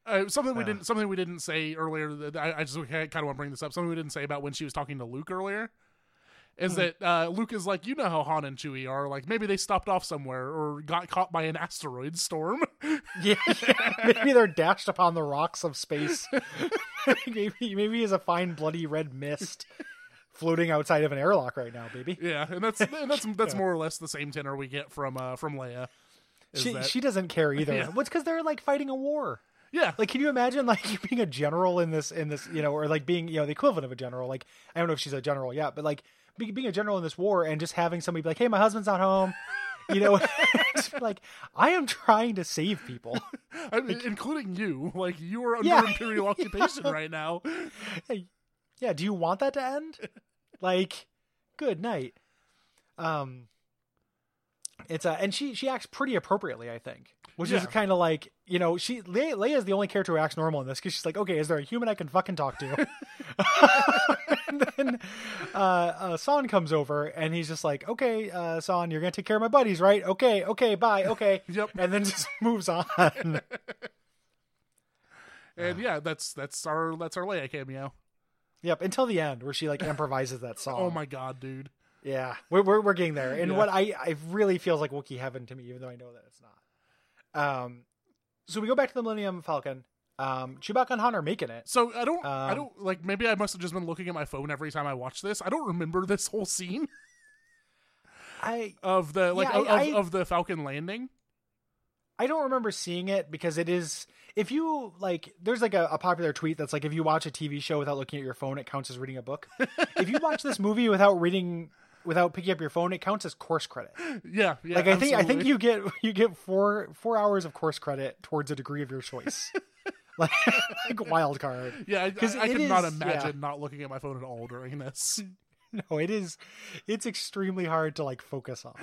Uh, something we Uh. didn't something we didn't say earlier. That I, I just kind of want to bring this up. Something we didn't say about when she was talking to Luke earlier is Hmm. that uh, Luke is like, you know how Han and Chewie are. Like maybe they stopped off somewhere or got caught by an asteroid storm. yeah, maybe they're dashed upon the rocks of space. maybe maybe he's a fine bloody red mist floating outside of an airlock right now, baby. yeah, and that's and that's that's Yeah. more or less the same tenor we get from uh, from Leia. She that- she doesn't care either. Yeah. What's because they're like fighting a war. yeah, Like, can you imagine like being a general in this in this you know, or like being you know the equivalent of a general? Like, I don't know if she's a general yet, but like be, being a general in this war and just having somebody be like, "Hey, my husband's not home," you know, like I am trying to save people. I mean, including you. Like you are under Yeah. imperial occupation right now. Hey, yeah, do you want that to end? like, good night. Um, it's uh, and she she acts pretty appropriately, I think, which is kind of like you know she Le- Leia is the only character who acts normal in this because she's like, okay, is there a human I can fucking talk to? and then uh, uh, Saun comes over and he's just like, okay, uh, Saun, you're gonna take care of my buddies, right? Okay, okay, bye, okay, Yep. and then just moves on. And yeah, that's that's our that's our Leia cameo. Yep, until the end where she like improvises that song. Oh my god, dude. Yeah, we're we're, we're getting there, and Yeah. what I I really feels like Wookiee heaven to me, even though I know that it's not. Um, so we go back to the Millennium Falcon. Um, Chewbacca and Han are making it. So I don't I Um, don't like maybe I must have just been looking at my phone every time I watch this. I don't remember this whole scene I of the like Yeah, of, I- I- of the Falcon landing. I don't remember seeing it because it is if you like there's like a, a popular tweet that's like if you watch a TV show without looking at your phone, it counts as reading a book. if you watch this movie without reading without picking up your phone, it counts as course credit. Yeah, yeah. like I think I think you get you get four four hours of course credit towards a degree of your choice. like, like wild card. Yeah, I, I, I could not is- imagine not looking at my phone at all during this. No, it is it's extremely hard to like focus on.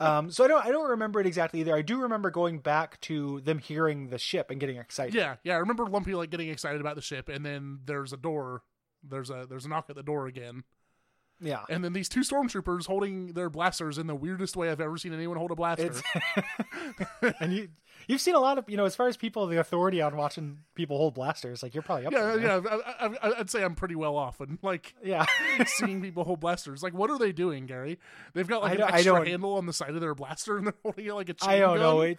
Um so I don't I don't remember it exactly either. I do remember going back to them hearing the ship and getting excited. Yeah, yeah. I remember Lumpy like getting excited about the ship, and then there's a door. There's a there's a knock at the door again. Yeah. and then these two stormtroopers holding their blasters in the weirdest way I've ever seen anyone hold a blaster. And you you've seen a lot of you know as far as people the authority on watching people hold blasters like you're probably up yeah, there, yeah. I, I, I'd say I'm pretty well off, and like yeah seeing people hold blasters. Like, what are they doing, Gary? They've got like an extra handle on the side of their blaster, and they're holding it like a chain I don't gun. know it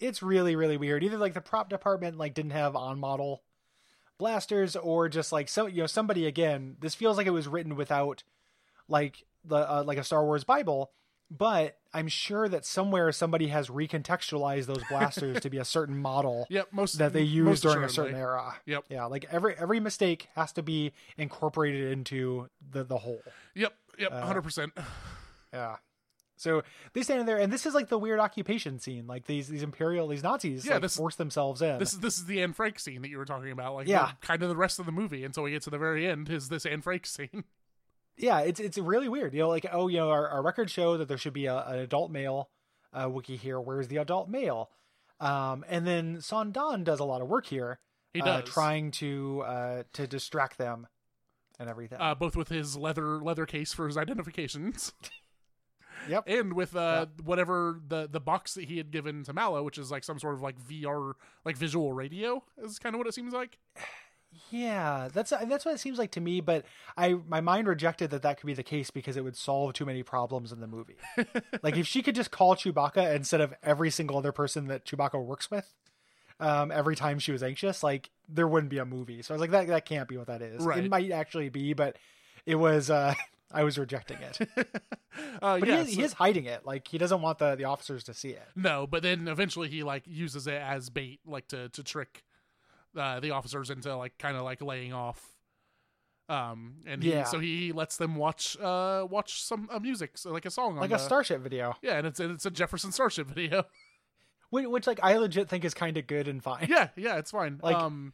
it's really really weird either like the prop department like didn't have on model blasters or just like so you know somebody again this feels like it was written without like the uh, like a Star Wars Bible but I'm sure that somewhere somebody has recontextualized those blasters to be a certain model Yep, most that they used during a certain era. Yep. Yeah, like every every mistake has to be incorporated into the the whole. Yep, yep, Uh, hundred percent. Yeah. So they stand in there, and this is like the weird occupation scene. Like these these imperial these Nazis Yeah, like, this- force themselves in. This is this is the Anne Frank scene that you were talking about. Like, Yeah. kind of the rest of the movie until we get to the very end is this Anne Frank scene. Yeah, it's it's really weird. You know, like oh, you know, our, our records show that there should be a, an adult male uh, Wookiee here. Where's the adult male? Um, and then Saun Dann does a lot of work here, He uh, does, trying to uh, to distract them and everything. uh, both with his leather leather case for his identifications, yep. and with uh, whatever the the box that he had given to Mallow, which is like some sort of like VR like visual radio, is kind of what it seems like. Yeah, that's that's what it seems like to me. But I my mind rejected that that could be the case because it would solve too many problems in the movie. like if she could just call Chewbacca instead of every single other person that Chewbacca works with, um, every time she was anxious, like there wouldn't be a movie. So I was like, that that can't be what that is. Right. It might actually be, but it was. uh I was rejecting it. Uh, But yeah, he, is, so- he is hiding it. Like he doesn't want the the officers to see it. No, but then eventually he like uses it as bait, like to to trick uh, the officers into like kind of like laying off. Um, and he, Yeah. so he lets them watch uh watch some uh, music, so like a song, on Like the, a Starship video, Yeah, and it's it's a Jefferson Starship video. which, which like I legit think is kind of good and fine. yeah, yeah, it's fine. Like- um,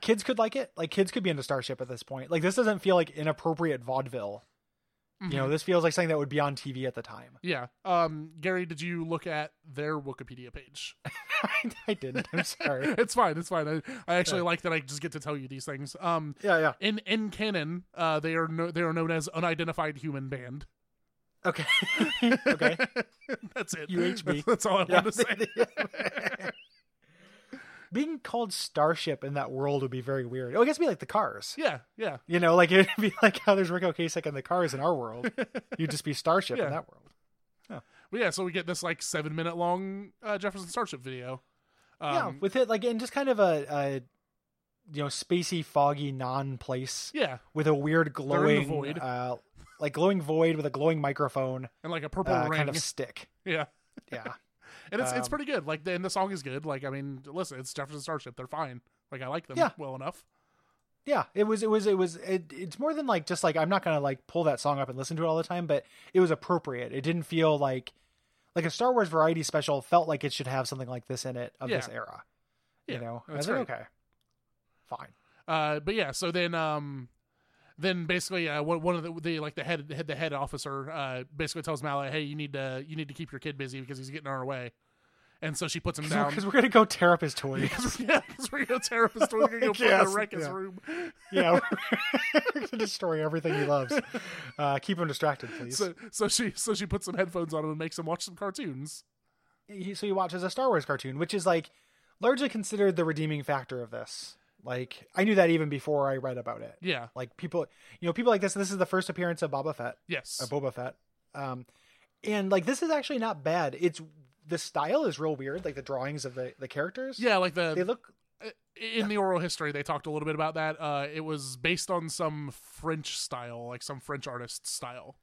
kids could like it. Like kids could be into Starship at this point. Like this doesn't feel like inappropriate vaudeville. You know, mhm. this feels like something that would be on TV at the time. yeah. Um, Gary, did you look at their Wikipedia page? I didn't. I'm sorry. it's fine. It's fine. I, I actually like that I just get to tell you these things. Um, Yeah, yeah. in in canon, uh, they are no, they are known as unidentified human band. Okay. okay. That's it. UHB. That's all I Yeah. wanted to say. Being called Starship in that world would be very weird. Oh, I guess it'd be like the Cars. yeah, yeah, You know, like it'd be like how there's Ric Ocasek and the Cars in our world. You'd just be Starship Yeah. in that world. But yeah. So we get this like seven minute long uh, Jefferson Starship video. Um, yeah, with it like in just kind of a, a you know spacey, foggy, non-place yeah, with a weird glowing, void. uh, like glowing void with a glowing microphone, and like a purple uh, ring. kind of stick. Yeah, Yeah. And it's it's Um, pretty good. Like and the song is good. Like I mean, listen, it's Jefferson Starship. They're fine. Like I like them Yeah. well enough. Yeah, it was. It was. It was. It, it's more than like just like I'm not gonna like pull that song up and listen to it all the time, but it was appropriate. It didn't feel like like a Star Wars variety special felt like it should have something like this in it of this era. Yeah, you know, I was okay, fine. Uh, but yeah, so then um, then basically uh, one of the, the like the head head the head officer uh basically tells Mallow, hey, you need to you need to keep your kid busy because he's getting in our way, and so she puts him down. Because we're gonna go tear up his toys. yeah, because we're gonna tear up his store. We're gonna go Yes, wreck his yeah. room. yeah, we're gonna destroy everything he loves. Uh, keep him distracted, please. So so she so she puts some headphones on him and makes him watch some cartoons. he, so he watches a Star Wars cartoon, which is like largely considered the redeeming factor of this. Like I knew that even before I read about it. Yeah. Like people, you know, people like this. This is the first appearance of Boba Fett, Yes. uh, Boba Fett, um, and like this is actually not bad. It's the style is real weird, like the drawings of the the characters. yeah, like the they look. in the oral history they talked a little bit about that. Uh, it was based on some French style, like some French artist style.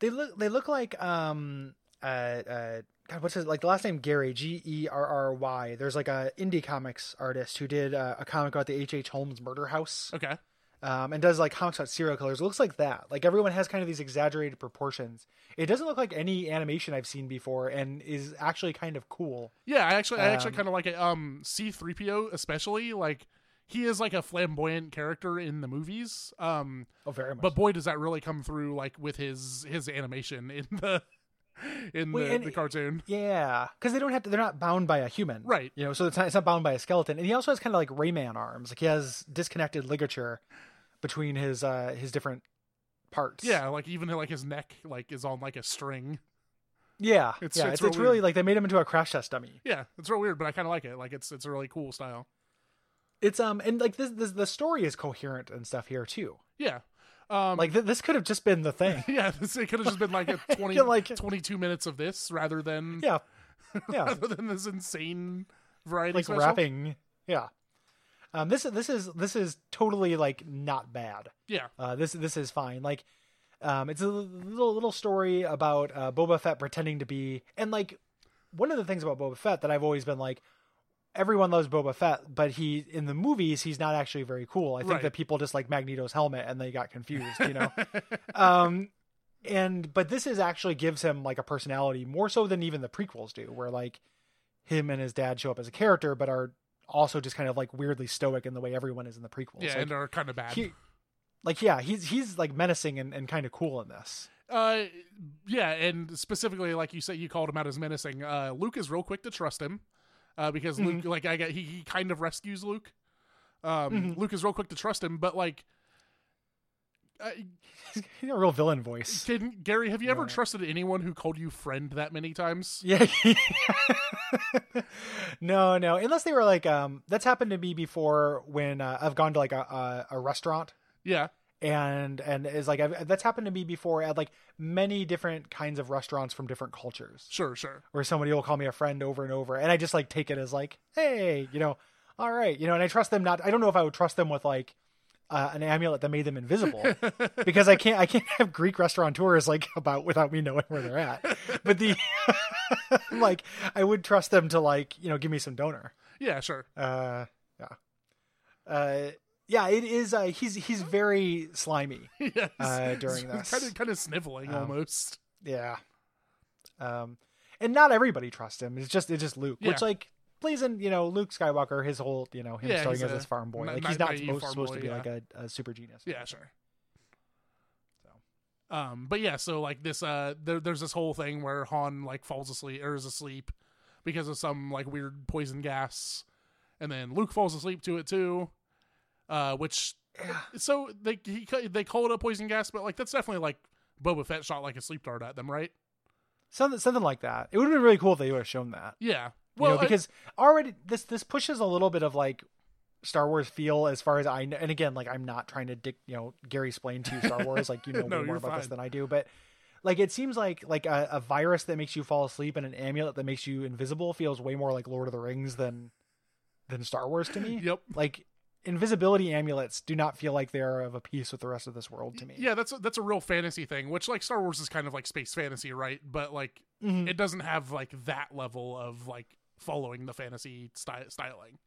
They look. They look like um uh uh. God, what's his like the last name Gary G E R R Y. There's like a indie comics artist who did uh, a comic about the H H Holmes murder house. Okay. Um, and does like comics about serial killers. It looks like that. Like everyone has kind of these exaggerated proportions. It doesn't look like any animation I've seen before, and is actually kind of cool. Yeah, I actually, I actually Um, kind of like it. Um, C three PO especially like he is like a flamboyant character in the movies. Um, Oh, very much. but boy, does that really come through like with his his animation in the in Wait, the, and- the cartoon. yeah, because they don't have to. They're not bound by a human, Right. You know, so it's not, it's not bound by a skeleton. And he also has kind of like Rayman arms. Like he has disconnected ligature between his uh his different parts. Yeah, like even like his neck like is on like a string. yeah, It's- yeah. it's It's, real it's really like they made him into a crash test dummy. Yeah, it's real weird, but I kind of like it. Like it's it's a really cool style. It's um and like this, this the story is coherent and stuff here too. Yeah. Um, Like th- this could have just been the thing. yeah, this, it could have just been like a 20, like- 22 minutes of this rather than yeah, yeah. rather than this insane variety like special. rapping. Yeah. Um, this this is this is totally like not bad. Yeah, Uh, this this is fine. Like, um, it's a little little story about uh, Boba Fett pretending to be, and like one of the things about Boba Fett that I've always been like, everyone loves Boba Fett, but he in the movies he's not actually very cool. I think Right. that people just like Magneto's helmet and they got confused, you know. um, and but this is actually gives him like a personality more so than even the prequels do, where like him and his dad show up as a character, but are also just kind of like weirdly stoic in the way everyone is in the prequels. yeah, Like, and are kind of bad. he, like yeah, he's he's like menacing and, and kind of cool in this. Uh, yeah, and specifically, like you said, you called him out as menacing. Uh, Luke is real quick to trust him, uh, because Luke, Mm-hmm. like I got, he, he kind of rescues Luke. Um, Mhm. Luke is real quick to trust him, but like, uh, He's a real villain voice. can, Gary, have you ever Yeah. trusted anyone who called you friend that many times? Yeah. no, no. Unless they were like, um, that's happened to me before when uh, I've gone to like a, a, a restaurant Yeah, and and is like I've, that's happened to me before at like many different kinds of restaurants from different cultures sure, sure. where somebody will call me a friend over and over and I just like take it as like, hey, you know, all right, you know, and I trust them not. I don't know if I would trust them with like. Uh, an amulet that made them invisible because I can't I can't have Greek restaurateurs like about without me knowing where they're at. But the like I would trust them to like you know give me some donor. Yeah, sure. Uh, yeah, uh, yeah. It is. Uh, he's he's very slimy. yes. Uh, during this. kind of kind of sniveling Um, almost. Yeah. Um, and not everybody trusts him. It's just it's just Luke, which like plays in you know Luke Skywalker. His whole you know him Yeah, starting as a this farm boy. na- Like he's not supposed, supposed boy, to be yeah. like a, a super genius. Yeah, sure. So. Um, but yeah, so like this, uh, there, there's this whole thing where Han like falls asleep or is asleep because of some like weird poison gas, and then Luke falls asleep to it too. Uh, which Yeah. so they he, they call it a poison gas, but like that's definitely like Boba Fett shot like a sleep dart at them, right? Something something like that. It would have been really cool if they would have shown that. Yeah. You Well, know, because already this this pushes a little bit of like Star Wars feel as far as I know. And again, like I'm not trying to dick, you know, Gary explain to you Star Wars. Like you know No, way more about this than I do, but like it seems like like a, a virus that makes you fall asleep and an amulet that makes you invisible feels way more like Lord of the Rings than than Star Wars to me. Yep. Like invisibility amulets do not feel like they're of a piece with the rest of this world to me. yeah, that's a, that's a real fantasy thing, which like Star Wars is kind of like space fantasy, right? But like Mhm. it doesn't have like that level of like following the fantasy sty- styling.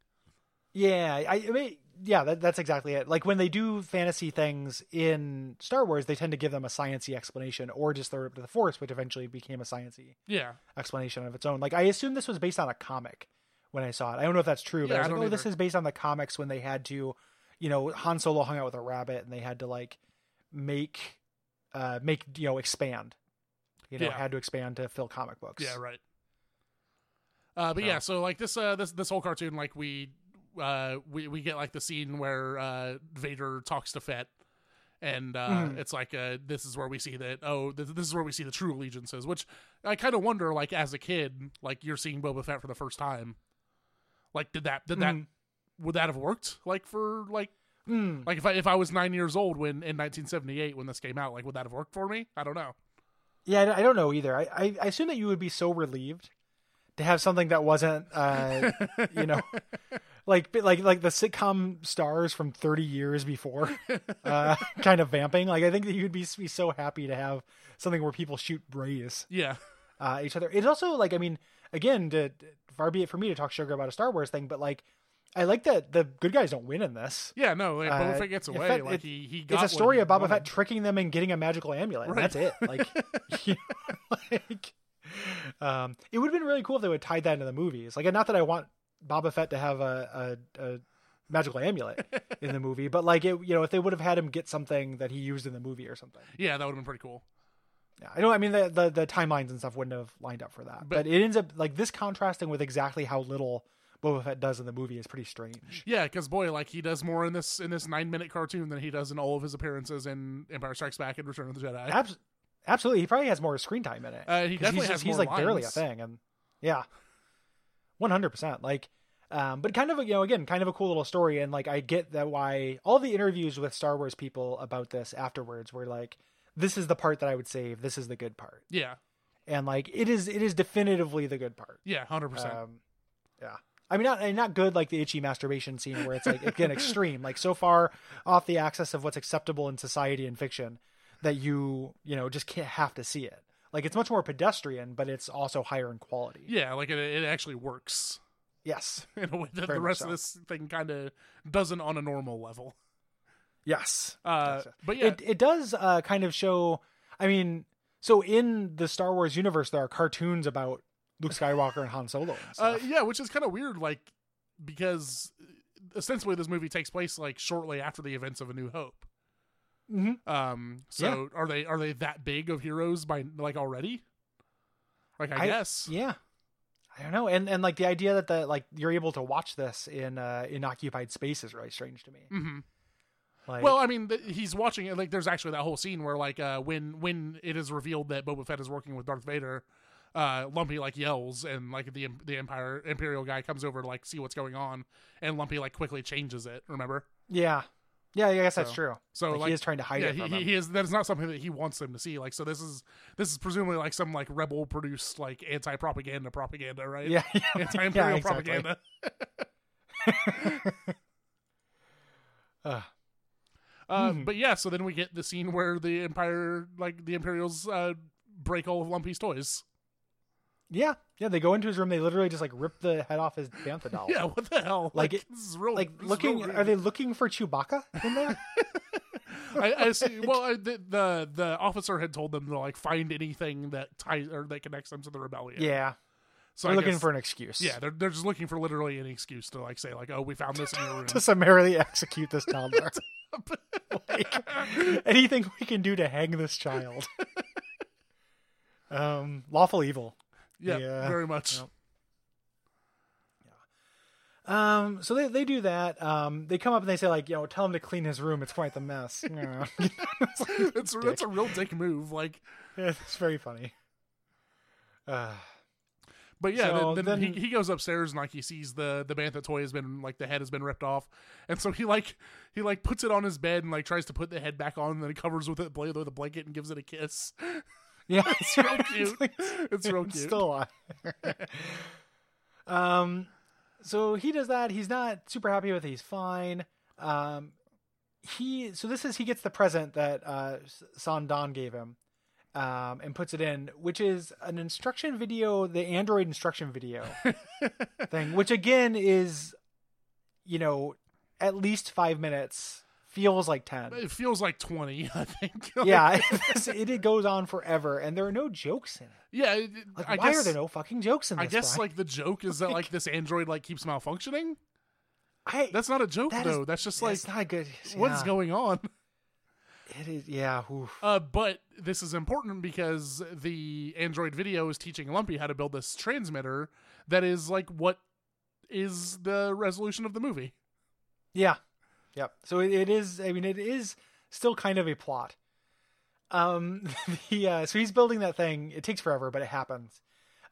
Yeah, I, I mean, yeah, that, that's exactly it. Like when they do fantasy things in Star Wars, they tend to give them a sciency explanation, or just throw it up to the Force, which eventually became a sciency Yeah. explanation of its own. Like I assume this was based on a comic when I saw it. I don't know if that's true, but Yeah, I I was don't like, oh, this is based on the comics when they had to, you know, Han Solo hung out with a rabbit and they had to like make, uh, make you know expand, you know, Yeah. had to expand to fill comic books. Yeah, right. Uh, but yeah, so like this, uh, this this whole cartoon, like we, uh, we we get like the scene where uh, Vader talks to Fett, and uh, Mhm. it's like uh, this is where we see that oh, this, this is where we see the true allegiances. Which I kind of wonder, like as a kid, like you're seeing Boba Fett for the first time, like did that did that Mhm. would that have worked like for like Mm. like if I if I was nine years old when in 1978 when this came out, like would that have worked for me? I don't know. Yeah, I- I don't know either. I, I, I assume that you would be so relieved to have something that wasn't, uh, you know, like like like the sitcom stars from 30 years before, uh, kind of vamping. Like I think that you'd be be so happy to have something where people shoot rays yeah, uh, each other. It's also like I mean, again, to, far be it for me to talk sugar about a Star Wars thing, but like I like that the good guys don't win in this. yeah, no, like, Boba Uh, Fett gets away. fact, like it- he he It's got a story of Boba. Fett tricking them and getting a magical amulet. Right. that's it. Like, you know, like, um, it would have been really cool if they would tie that into the movies. Like, not that I want Boba Fett to have a, a, a magical amulet in the movie, but like, it, you know, if they would have had him get something that he used in the movie or something. Yeah, that would have been pretty cool. Yeah, I know. I mean, the, the the timelines and stuff wouldn't have lined up for that, But- but, it ends up like this contrasting with exactly how little Boba Fett does in the movie is pretty strange. Yeah, because boy, like he does more in this in this nine minute cartoon than he does in all of his appearances in Empire Strikes Back and Return of the Jedi. Abs- absolutely, he probably has more screen time in it. Uh, he definitely he's has just, he's like barely a thing, and yeah, one hundred percent. Like, um, but kind of a, you know again kind of a cool little story, and like I get that why all the interviews with Star Wars people about this afterwards were like, this is the part that I would save. This is the good part, Yeah, and like it is it is definitively the good part. yeah, hundred percent. Um, yeah. I mean, not not good like the itchy masturbation scene where it's like again extreme, like so far off the axis of what's acceptable in society and fiction that you you know just can't have to see it. Like it's much more pedestrian, but it's also higher in quality. Yeah, like it, it actually works Yes, in a way that the rest so. of this thing kind of doesn't on a normal level. yes. Uh, but yeah, It it does uh, kind of show. I mean, so in the Star Wars universe, there are cartoons about Luke Skywalker and Han Solo. And uh, yeah, which is kind of weird, like because ostensibly this movie takes place like shortly after the events of A New Hope. Mhm. Um, so are they are they that big of heroes by like already? Like I, I- guess. Yeah. I don't know. And and like the idea that the like you're able to watch this in uh in occupied space is really strange to me. Mm-hmm. Like Well, I mean, th- he's watching it. Like, there's actually that whole scene where, like, uh, when when it is revealed that Boba Fett is working with Darth Vader, uh, Lumpy like yells, and like the the Empire Imperial guy comes over to like see what's going on, and Lumpy like quickly changes it. Remember? yeah. Yeah, I guess that's true. So Like, like, he is trying to hide yeah, it he, from he, he is. That is not something that he wants them to see. Like, so this is this is presumably like some like rebel produced like anti propaganda propaganda, right? Yeah, yeah, anti imperial yeah, exactly. propaganda. Uh, Uh, Hmm. But yeah, so then we get the scene where the Empire, like the Imperials, uh, break all of Lumpy's toys. Yeah, yeah. They go into his room. They literally just like rip the head off his bantha doll. Yeah, what the hell? Like it- this is real. Like this is looking, real are they looking for Chewbacca in there? I, I see. Well, I, the, the the officer had told them to like find anything that ties or that connects them to the rebellion. yeah, so they're I looking guess- for an excuse. Yeah, they're they're just looking for literally any excuse to like say like, oh, we found this in your room. to summarily execute this toddler. like anything we can do to hang this child. um, lawful evil. Yeah, yeah, very much. Yep. Um, so they, they do that. Um, they come up and they say like, you know, tell him to clean his room. It's quite the mess. Yeah. It's it's that's a real dick move. Like, it's very funny. Uh, but yeah, So then, then, then- he, he goes upstairs and like he sees the the bantha toy has been like the head has been ripped off, and so he like he like puts it on his bed and like tries to put the head back on, and then he covers with it with a blanket and gives it a kiss. Yeah, It's real cute. It's real It's cute. Still alive. um, so he does that. He's not super happy with it. He's fine. Um, he so this is he gets the present that uh Saun Dann gave him, um, and puts it in, which is an instruction video, the Android instruction video thing, which again is, you know, at least five minutes. Feels like ten. It feels like twenty, I think. Yeah, it, it goes on forever, and there are no jokes in it. yeah. it- Like, I why guess are there no fucking jokes in this? I guess Brian? like the joke is that like this android like keeps malfunctioning. I That's not a joke That is- though. That's just like not good. what's going on. It is, yeah. Uh, but this is important because the Android video is teaching Lumpy how to build this transmitter that is like what is the resolution of the movie. Yeah, yep. So it, it is. I mean, it is still kind of a plot. Um, the uh, so he's building that thing. It takes forever, but it happens.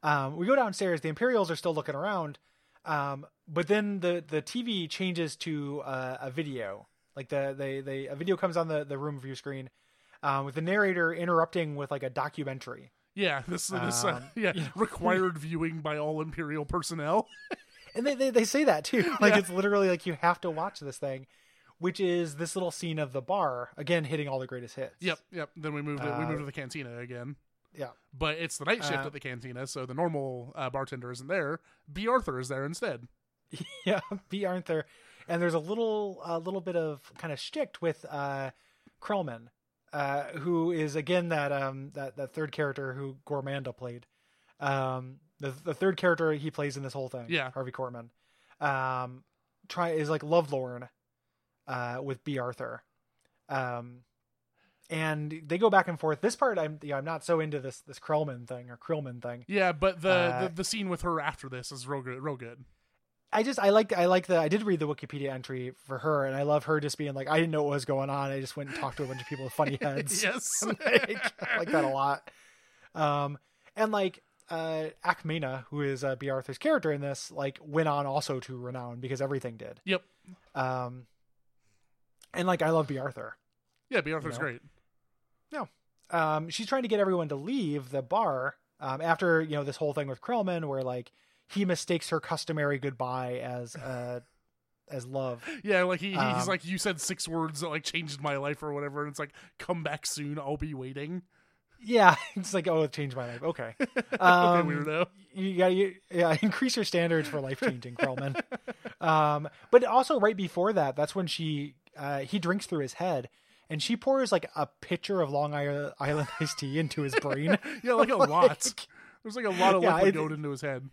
Um, we go downstairs. The Imperials are still looking around. Um, but then the the TV changes to uh, a video. Like the they they a video comes on the the room view screen, um, with the narrator interrupting with like a documentary. Yeah, this this uh, Um, yeah you know. required viewing by all Imperial personnel. And they, they, they say that too. Like Yeah. it's literally like you have to watch this thing, which is this little scene of the bar again hitting all the greatest hits. Yep, yep. Then we moved to, we Uh, moved to the cantina again. Yeah. But it's the night shift Uh, at the cantina, so the normal uh, bartender isn't there. Bea Arthur is there instead. Yeah. Bea Arthur. And there's a little a little bit of kind of shtick with uh Krelman, uh, who is again that um that, that third character who Gormanda played. Um the the third character he plays in this whole thing. Yeah. Harvey Korman. Um try is like Lovelorn uh with Bea Arthur. Um and they go back and forth. This part, I'm you know, I'm not so into this this Krelman thing or Krillman thing. Yeah, but the, Uh, the the scene with her after this is real good. Real good. I just I like I like the I did read the Wikipedia entry for her and I love her just being like I didn't know what was going on I just went and talked to a bunch of people with funny heads yes. like, I like that a lot um and like uh Ackmena who is uh, Bea Arthur's character in this like went on also to renown because everything did Yep. um and like I love Bea Arthur Yeah, Bea Arthur's know? great. No. Um, she's trying to get everyone to leave the bar um, after you know this whole thing with Krelman, where like he mistakes her customary goodbye as uh, as love. Yeah, like he, Um, he's like you said six words that like changed my life or whatever, and it's like come back soon, I'll be waiting. Yeah, it's like oh, it changed my life. Okay, okay, um, weirdo. you got you yeah increase your standards for life changing Krelman. um, but also right before that, that's when she uh, he drinks through his head. And she pours like a pitcher of Long Island iced tea into his brain. Yeah, like a lot. There's like a lot of Yeah, liquid it- going into his head.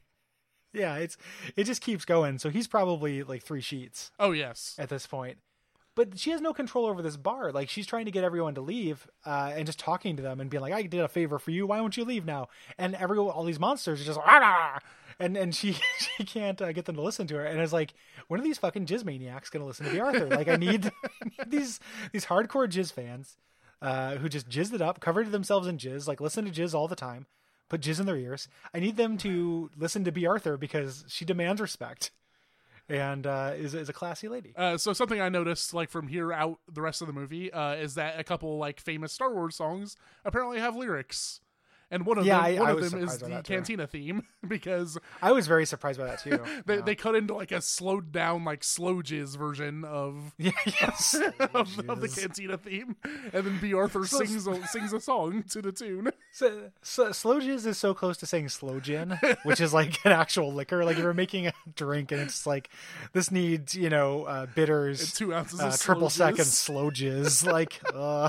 yeah, it's it just keeps going. So he's probably like three sheets. Oh yes. at this point. But she has no control over this bar. Like she's trying to get everyone to leave, uh, and just talking to them and being like, "I did a favor for you. Why won't you leave now?" And everyone, all these monsters are just like, "Ah!" And and she she can't uh, get them to listen to her. And it's like, when are these fucking jizz maniacs gonna listen to the Arthur? Like, I need, I need these these hardcore jizz fans uh, who just jizzed it up, covered themselves in jizz, like listen to jizz all the time, put jizz in their ears. I need them to listen to Bea Arthur because she demands respect and uh, is is a classy lady. Uh, so something I noticed, like from here out, the rest of the movie, uh, is that a couple like famous Star Wars songs apparently have lyrics, and one of Yeah, them, I- one I of them is the. Cantina theme because I was very surprised by that too. they, yeah. they cut into like a slowed down, like slow jizz version of yes, of, of the Cantina theme, and then Bea Arthur So- sings a, sings a song to the tune. So, so, slow jizz is so close to saying slow gin, which is like an actual liquor. Like you're making a drink, and it's like this needs you know uh, bitters, Two ounces uh, of triple slow second slow jizz. like, uh,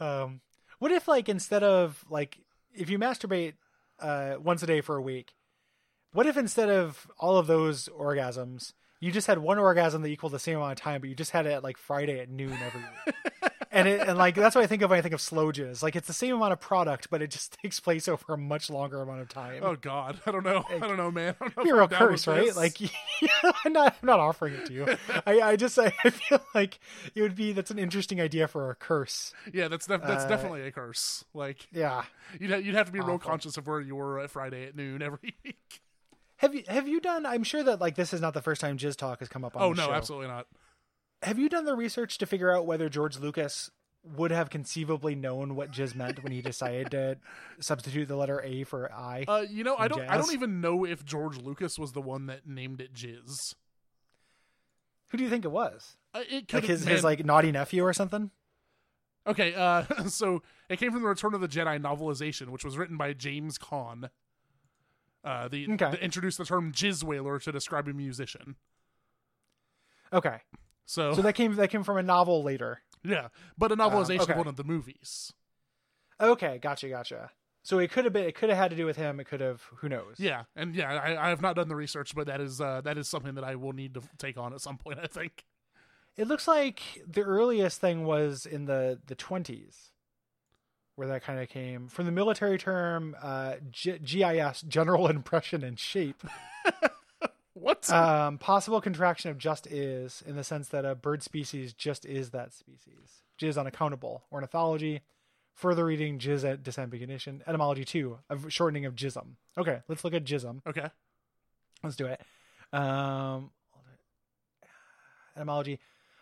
um, what if like instead of like if you masturbate uh, once a day for a week, what if instead of all of those orgasms, you just had one orgasm that equaled the same amount of time, but you just had it at like Friday at noon every week? and it, and like that's what I think of when I think of slow jizz. Like it's the same amount of product, but it just takes place over a much longer amount of time. Oh God, I don't know. I don't know, man. I don't know a I'm down with curse, right? this. Like, I'm not, I'm not offering it to you. I, I just, I feel like it would be that's an interesting idea for a curse. yeah, that's def- that's uh, definitely a curse. Like Yeah. you'd ha- you'd have to be real conscious of where you were at Friday at noon every week. Have you have you done? I'm sure that like this is not the first time Jizz Talk has come up on. Oh no, show. absolutely not. Have you done the research to figure out whether George Lucas would have conceivably known what Jizz meant when he decided to substitute the letter A for I? Uh, you know, I don't I don't even know if George Lucas was the one that named it Jizz. Who do you think it was? Uh, it could Like his his like naughty nephew or something? Okay, uh, so it came from the Return of the Jedi novelization, which was written by James Kahn. Uh, the, Okay. the introduced the term jizz wailer to describe a musician. Okay, So, so that came that came from a novel later. yeah, but a novelization okay. of one of the movies. Okay, gotcha, gotcha. So it could have been it could have had to do with him. It could have who knows? Yeah, and yeah, I, I have not done the research, but that is uh, that is something that I will need to take on at some point. I think. It looks like the earliest thing was in the the twenties, where that kind of came from the military term uh, G- GIS, General Impression and Shape. What? um, possible contraction of just is in the sense that a bird species just is that species. Jizz unaccountable. Ornithology. Further reading jizz at disambiguation. Etymology two, a shortening of jism. Okay, let's look at jism. okay. Let's do it. Um, etymology.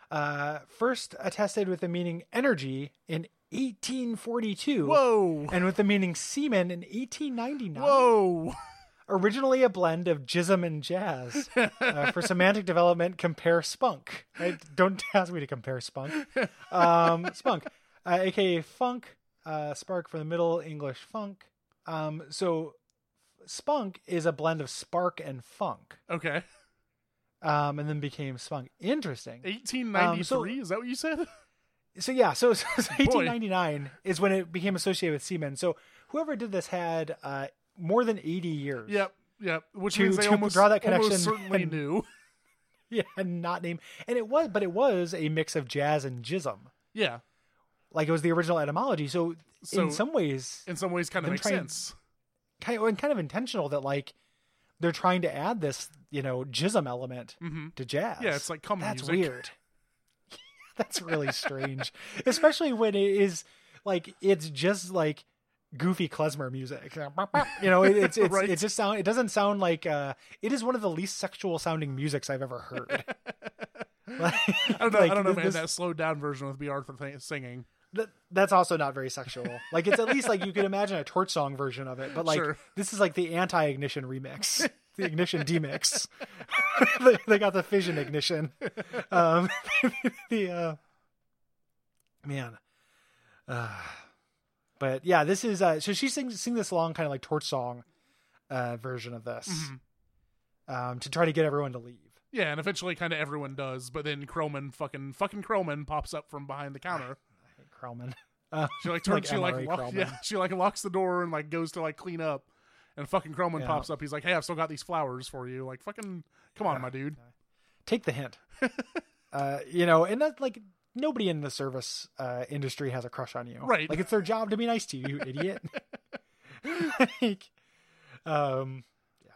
Uh, first attested with the meaning energy in 1842. Whoa. And with the meaning semen in 1899 Whoa. originally a blend of jism and jazz. Uh, for semantic development, compare spunk. Right? Don't ask me to compare spunk. Um, spunk, uh, aka funk, uh, spark for the Middle English funk. Um, so spunk is a blend of spark and funk, Okay. um, and then became spunk. Interesting. 1893. Um, so- is that what you said? So yeah, so, so, so 1899 is when it became associated with semen. So whoever did this had uh, more than 80 years. Yep. Yep. Which To- means they to almost draw that almost connection certainly and- knew. Yeah, and not name. And it was, but it was a mix of jazz and jism. Yeah. Like it was the original etymology. So, So- in some ways, In some ways, kind of makes trying- sense. kind of, and kind of intentional that like they're trying to add this you know jism element hmm to jazz. Yeah, it's like cum that's music. weird. that's really strange, especially when it is like it's just like goofy klezmer music. You know, it, it's it's Right. it just sound it doesn't sound like uh it is one of the least sexual sounding musics I've ever heard. Like, I don't know. like, I don't know, man. this- That slowed down version with Bea Arthur th- singing. that, that's also not very sexual. Like it's at least like you could imagine a torch song version of it, but like Sure. this is like the anti-ignition remix, the ignition demix. they, they got the fission ignition. Um, the uh, man, uh, but yeah, this is uh, so she sings sing this long kind of like torch song uh, version of this Mhm. um, to try to get everyone to leave. Yeah, and eventually, kind of everyone does. But then Krelman, fucking fucking Krelman, pops up from behind the counter. I hate Krelman. Uh, She like turns, Like she like, lock, yeah, she like locks the door and like goes to like clean up. And fucking Krelman Yeah. pops up. He's like, "Hey, I've still got these flowers for you. Like, fucking, come on, my dude." take the hint. uh, you know, and that like nobody in the service uh, industry has a crush on you, Right. Like it's their job to be nice to you, you idiot. like, um, yeah,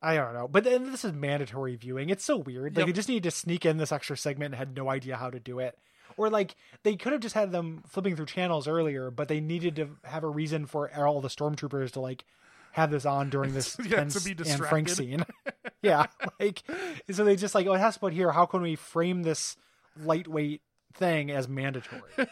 I don't know, but then this is mandatory viewing. It's so weird. Like Yep. they just needed to sneak in this extra segment and had no idea how to do it. Or like they could have just had them flipping through channels earlier, but they needed to have a reason for all the stormtroopers to like have this on during this Yeah, to tense be and Frank scene. yeah, like so they just like oh it has to put here. How can we frame this lightweight thing as mandatory?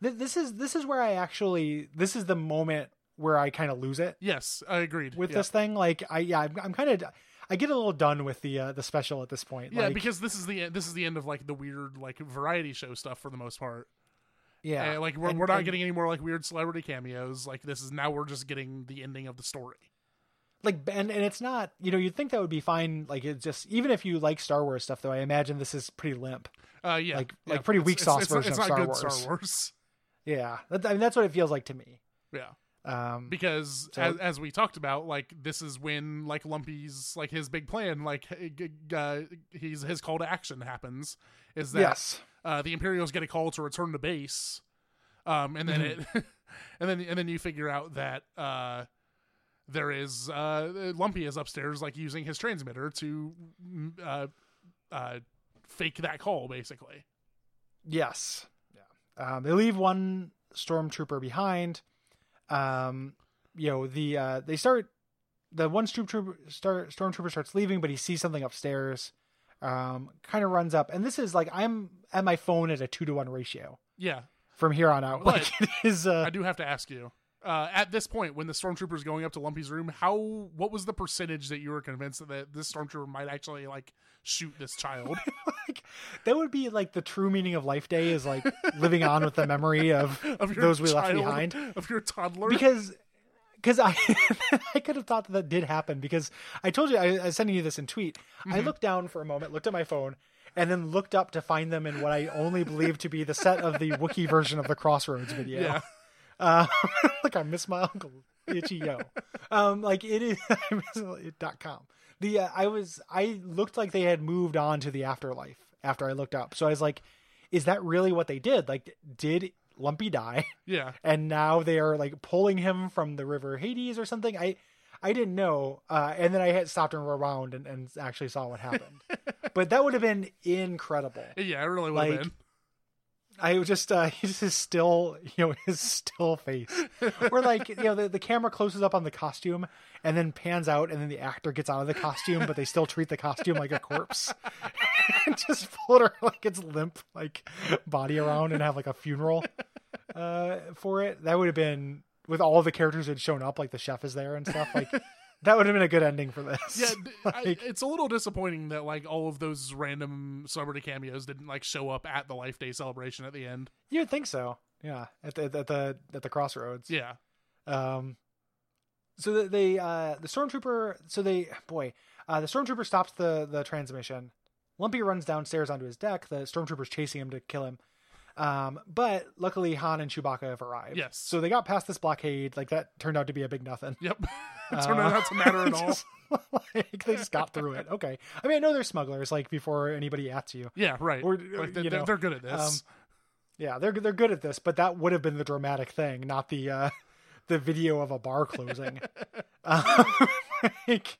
This is this is where I actually this is the moment where I kind of lose it Yes, I agreed with yeah. this thing. Like I yeah I'm, I'm kind of I get a little done with the uh, the special at this point. Yeah, like, because this is the this is the end of like the weird like variety show stuff for the most part. yeah And, like we're And- we're not and- getting any more like weird celebrity cameos. Like this is now we're just getting the ending of the story. Like and and it's not you know you'd think that would be fine like it's just even if you like Star Wars stuff though I imagine this is pretty limp. Uh, yeah, Like- yeah. like pretty weak it's- sauce it's, version it's of Star Wars. Star Wars. Yeah, that, I mean that's what it feels like to me. Yeah. Um, because So- as, as we talked about like this is when like lumpy's like his big plan like uh, he's his call to action happens is that yes, uh, the imperials get a call to return to base um and then it and then and then you figure out that uh there is uh lumpy is upstairs like using his transmitter to mm, uh uh fake that call basically yes, yeah. Um, they leave one stormtrooper behind. Um, you know the uh, they start the one stormtrooper start, stormtrooper starts leaving, but he sees something upstairs. Um, kind of runs up, and this is like I'm at my phone at a two to one ratio yeah from here on out. But Like it is. Uh, I do have to ask you. Uh, at this point, when the stormtrooper's going up to Lumpy's room, how what was the percentage that you were convinced that this stormtrooper might actually like shoot this child? like that would be like the true meaning of life day is like living on with the memory of of those we left behind of your toddler? because because I I could have thought that, that did happen because I told you I, I was sending you this in tweet. I Mm-hmm. looked down for a moment, looked at my phone, and then looked up to find them in what I only believe to be the set of the Wookiee version of the Crossroads video. yeah, Uh, like I miss my uncle Itchy Yo. Um, like it is it dot com. The uh, I was I looked like they had moved on to the afterlife after I looked up. So I was like, is that really what they did? Like, did Lumpy die? yeah, and now they are like pulling him from the river Hades or something. I I didn't know, uh, and then I had stopped and around and, and actually saw what happened. but that would have been incredible. yeah. It really would have been. I was just uh, his his still you know his still face, or like you know the, the camera closes up on the costume and then pans out and then the actor gets out of the costume, but they still treat the costume like a corpse and just float her like its limp like body around and have like a funeral uh, for it. That would have been with all the characters who had shown up, like the chef is there and stuff. Like that would have been a good ending for this. Yeah, d- I- Like- it's a little disappointing that like all of those random celebrity cameos didn't like show up at the Life Day celebration at the end. you would think so. Yeah, at the at the at the crossroads. Yeah, Um, so they uh the stormtrooper so they boy uh the stormtrooper stops the the transmission. Lumpy runs downstairs onto his deck. The stormtrooper's chasing him to kill him. Um, but luckily Han and Chewbacca have arrived. Yes. So they got past this blockade. Like that turned out to be a big nothing. yep. it turned out Uh, not to matter at all. just, like, they just got through it. Okay. I mean, I know they're smugglers. Like before anybody at you. Yeah, right. Or, like, they, you they're, know, they're good at this. Yeah, they're they're good at this, but that would have been the dramatic thing, not the uh, the video of a bar closing. um, like,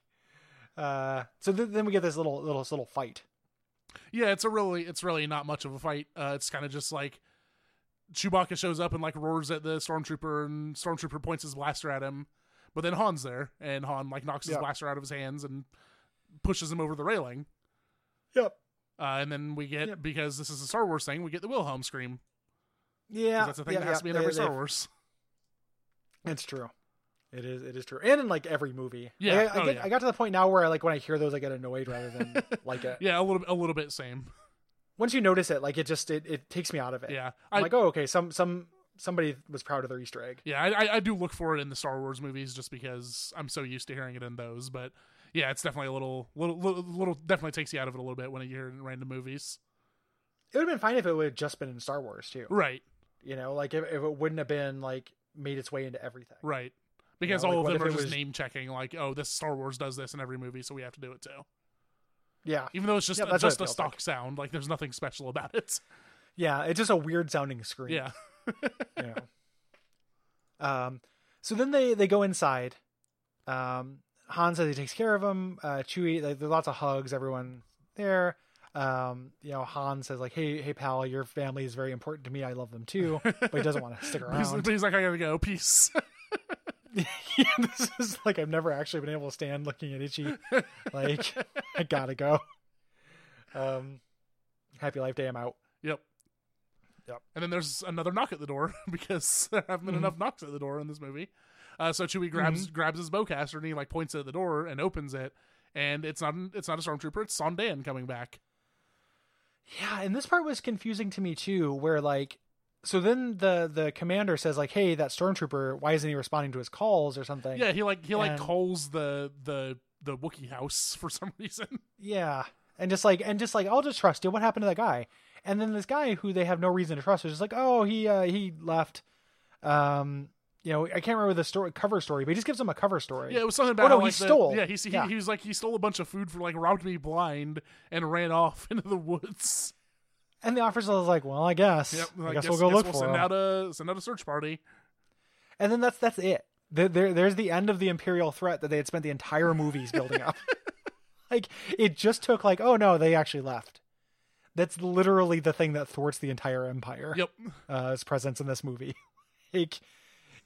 Uh, so th- then we get this little little this little fight. Yeah, it's a really it's really not much of a fight. Uh, it's kind of just like Chewbacca shows up and like roars at the stormtrooper, and stormtrooper points his blaster at him. But then Han's there, and Han like knocks his Yeah. blaster out of his hands and pushes him over the railing. Yep. Uh, and then we get Yep. because this is a Star Wars thing, we get the Wilhelm scream. Yeah, that's a thing yeah, that has yeah. to be in every Star Wars. It's true. It is. It is true, and in like every movie. Yeah, Like, I, I, oh, get, yeah. I got to the point now where I like when I hear those, I get annoyed rather than like it. Yeah, a little a little bit same. Once you notice it, like it just it, it takes me out of it. Yeah, I'm I like, oh, okay, some some somebody was proud of their Easter egg. yeah I, I- do look for it in the Star Wars movies just because I'm so used to hearing it in those. But yeah, it's definitely a little little little, little definitely takes you out of it a little bit when you hear it in random movies. It would have been fine if it would have just been in Star Wars too. Right, You know, like if, if it wouldn't have been like made its way into everything. right. Because like, all what of them are just was- name checking, like, oh, this Star Wars does this in every movie, so we have to do it too. Yeah, Even though it's just Yeah, just it a stock like. sound, like there's nothing special about it. yeah, it's just a weird sounding scream. Yeah, you know. Um, so then they they go inside. Um, Han says he takes care of him. Uh, Chewie, like, there's lots of hugs. Everyone there. Um, you know, Han says like, "Hey, hey, pal, your family is very important to me. I love them too." But he doesn't want to stick he's, around. he's like, I gotta go, peace. this is like I've never actually been able to stand looking at Itchy. Like, I gotta go. Um, happy life day. I'm out. Yep. Yep. And then there's another knock at the door because there haven't been Mhm. enough knocks at the door in this movie. Uh, so Chewie grabs grabs his bowcaster and he like points at the door and opens it, and it's not it's not a stormtrooper, it's Saun Dann coming back. Yeah, and this part was confusing to me too, where like so then the the commander says like, "Hey, that stormtrooper, why isn't he responding to his calls or something?" Yeah, he like he like And- calls the the the Wookiee house for some reason. Yeah. And just like and just like I'll just trust you. What happened to that guy? And then this guy who they have no reason to trust is just like, "Oh, he uh he left um you know, I can't remember the story cover story, but he just gives them a cover story. Yeah, it was something about Oh, no, how, he like, the- stole. yeah, he, he Yeah. he was like he stole a bunch of food for like robbed me blind and ran off into the woods. And the officer was like, "Well, I guess. Yep, I I guess, we'll go guess look we'll for send him." out a send out a search party. And then that's that's it. There, there there's the end of the imperial threat that they had spent the entire movies building up. like it just took like, oh no, they actually left. That's literally the thing that thwarts the entire empire. Yep. uh, his presence in this movie. like,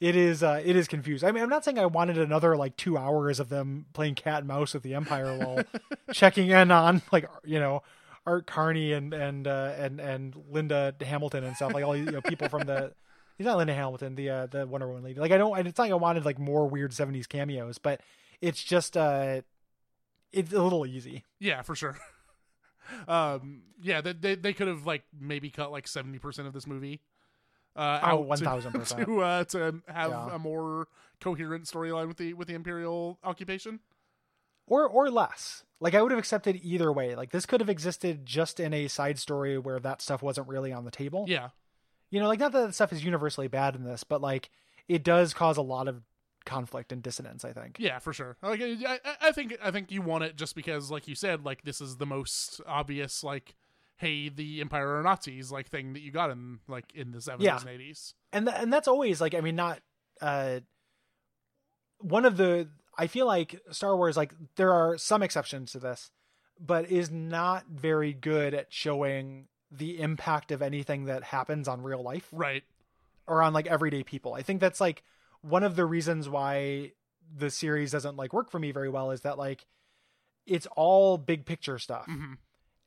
it is uh, it is confused. I mean, I'm not saying I wanted another like two hours of them playing cat and mouse with the Empire while checking in on like you know Art Carney and and uh, and and Linda Hamilton and stuff like all you know, people from the. He's not Linda Hamilton, the uh, the Wonder Woman lady. Like I don't, it's not like I wanted like more weird '70s cameos, but it's just uh, it's a little easy. Yeah, for sure. um, yeah, they they, they could have like maybe cut like seventy percent of this movie. Uh, Oh, out 1000%. to uh, to have Yeah. a more coherent storyline with the with the Imperial occupation. Or or less. Like I would have accepted either way. Like this could have existed just in a side story where that stuff wasn't really on the table. Yeah, You know, like not that that stuff is universally bad in this, but like it does cause a lot of conflict and dissonance. I think. yeah, for sure. Like I, I, think I think you want it just because, like you said, like this is the most obvious like. Hey, the Empire are Nazis, like thing that you got in like in the seventies Yeah. and eighties. and th- and that's always like I mean not uh one of the I feel like Star Wars like there are some exceptions to this but is not very good at showing the impact of anything that happens on real life Right. or on like everyday people. I think that's like one of the reasons why the series doesn't like work for me very well is that like it's all big picture stuff hmm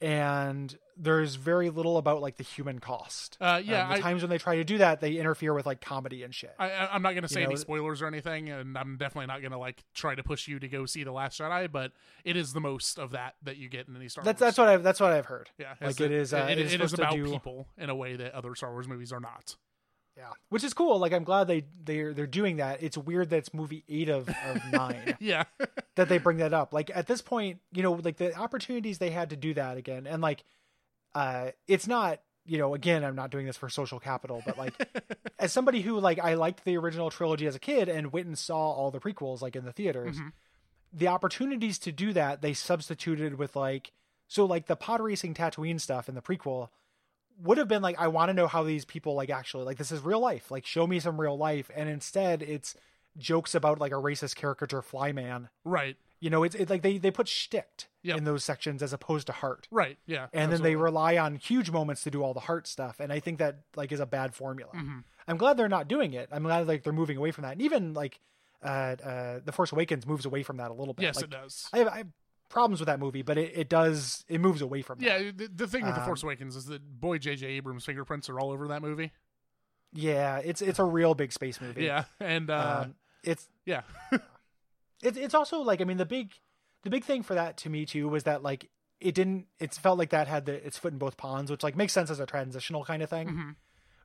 and there's very little about like the human cost. Uh, yeah, Um, the I, times when they try to do that, they interfere with like comedy and shit. I, I'm not gonna say You any know- spoilers or anything, and I'm definitely not gonna like try to push you to go see the Last Jedi. But it is the most of that that you get in any Star That's Wars. that's what I've that's what I've heard. yeah, like it that- is, uh, it- it is it is about do- people in a way that other Star Wars movies are not. Yeah, which is cool. Like I'm glad they they're they're doing that. It's weird that it's movie eight of, of nine Yeah, that they bring that up. Like at this point, you know, like the opportunities they had to do that again, and like, uh, it's not. You know, again, I'm not doing this for social capital, but like, as somebody who like I liked the original trilogy as a kid and went and saw all the prequels like in the theaters, Mhm. the opportunities to do that they substituted with like so like the pod racing Tatooine stuff in the prequel would have been like I want to know how these people like actually like this is real life like show me some real life and instead it's jokes about like a racist caricature flyman right. You know, it's, it's like they they put shticked Yep. in those sections as opposed to heart. Right. Yeah. and then they rely on huge moments to do all the heart stuff and i think that like is a bad formula Mhm. i'm glad they're not doing it i'm glad like they're moving away from that and even like uh uh the force awakens moves away from that a little bit Yes, like, it does. I, have, I have problems with that movie but it, it does it moves away from that Yeah, the, the thing with the Um, Force Awakens is that boy J.J. Abrams' fingerprints are all over that movie. yeah it's it's a real big space movie Yeah, and uh, um, it's yeah, it's it's also like I mean the big the big thing for that to me too was that like it didn't it felt like that had the its foot in both ponds which like makes sense as a transitional kind of thing Mhm.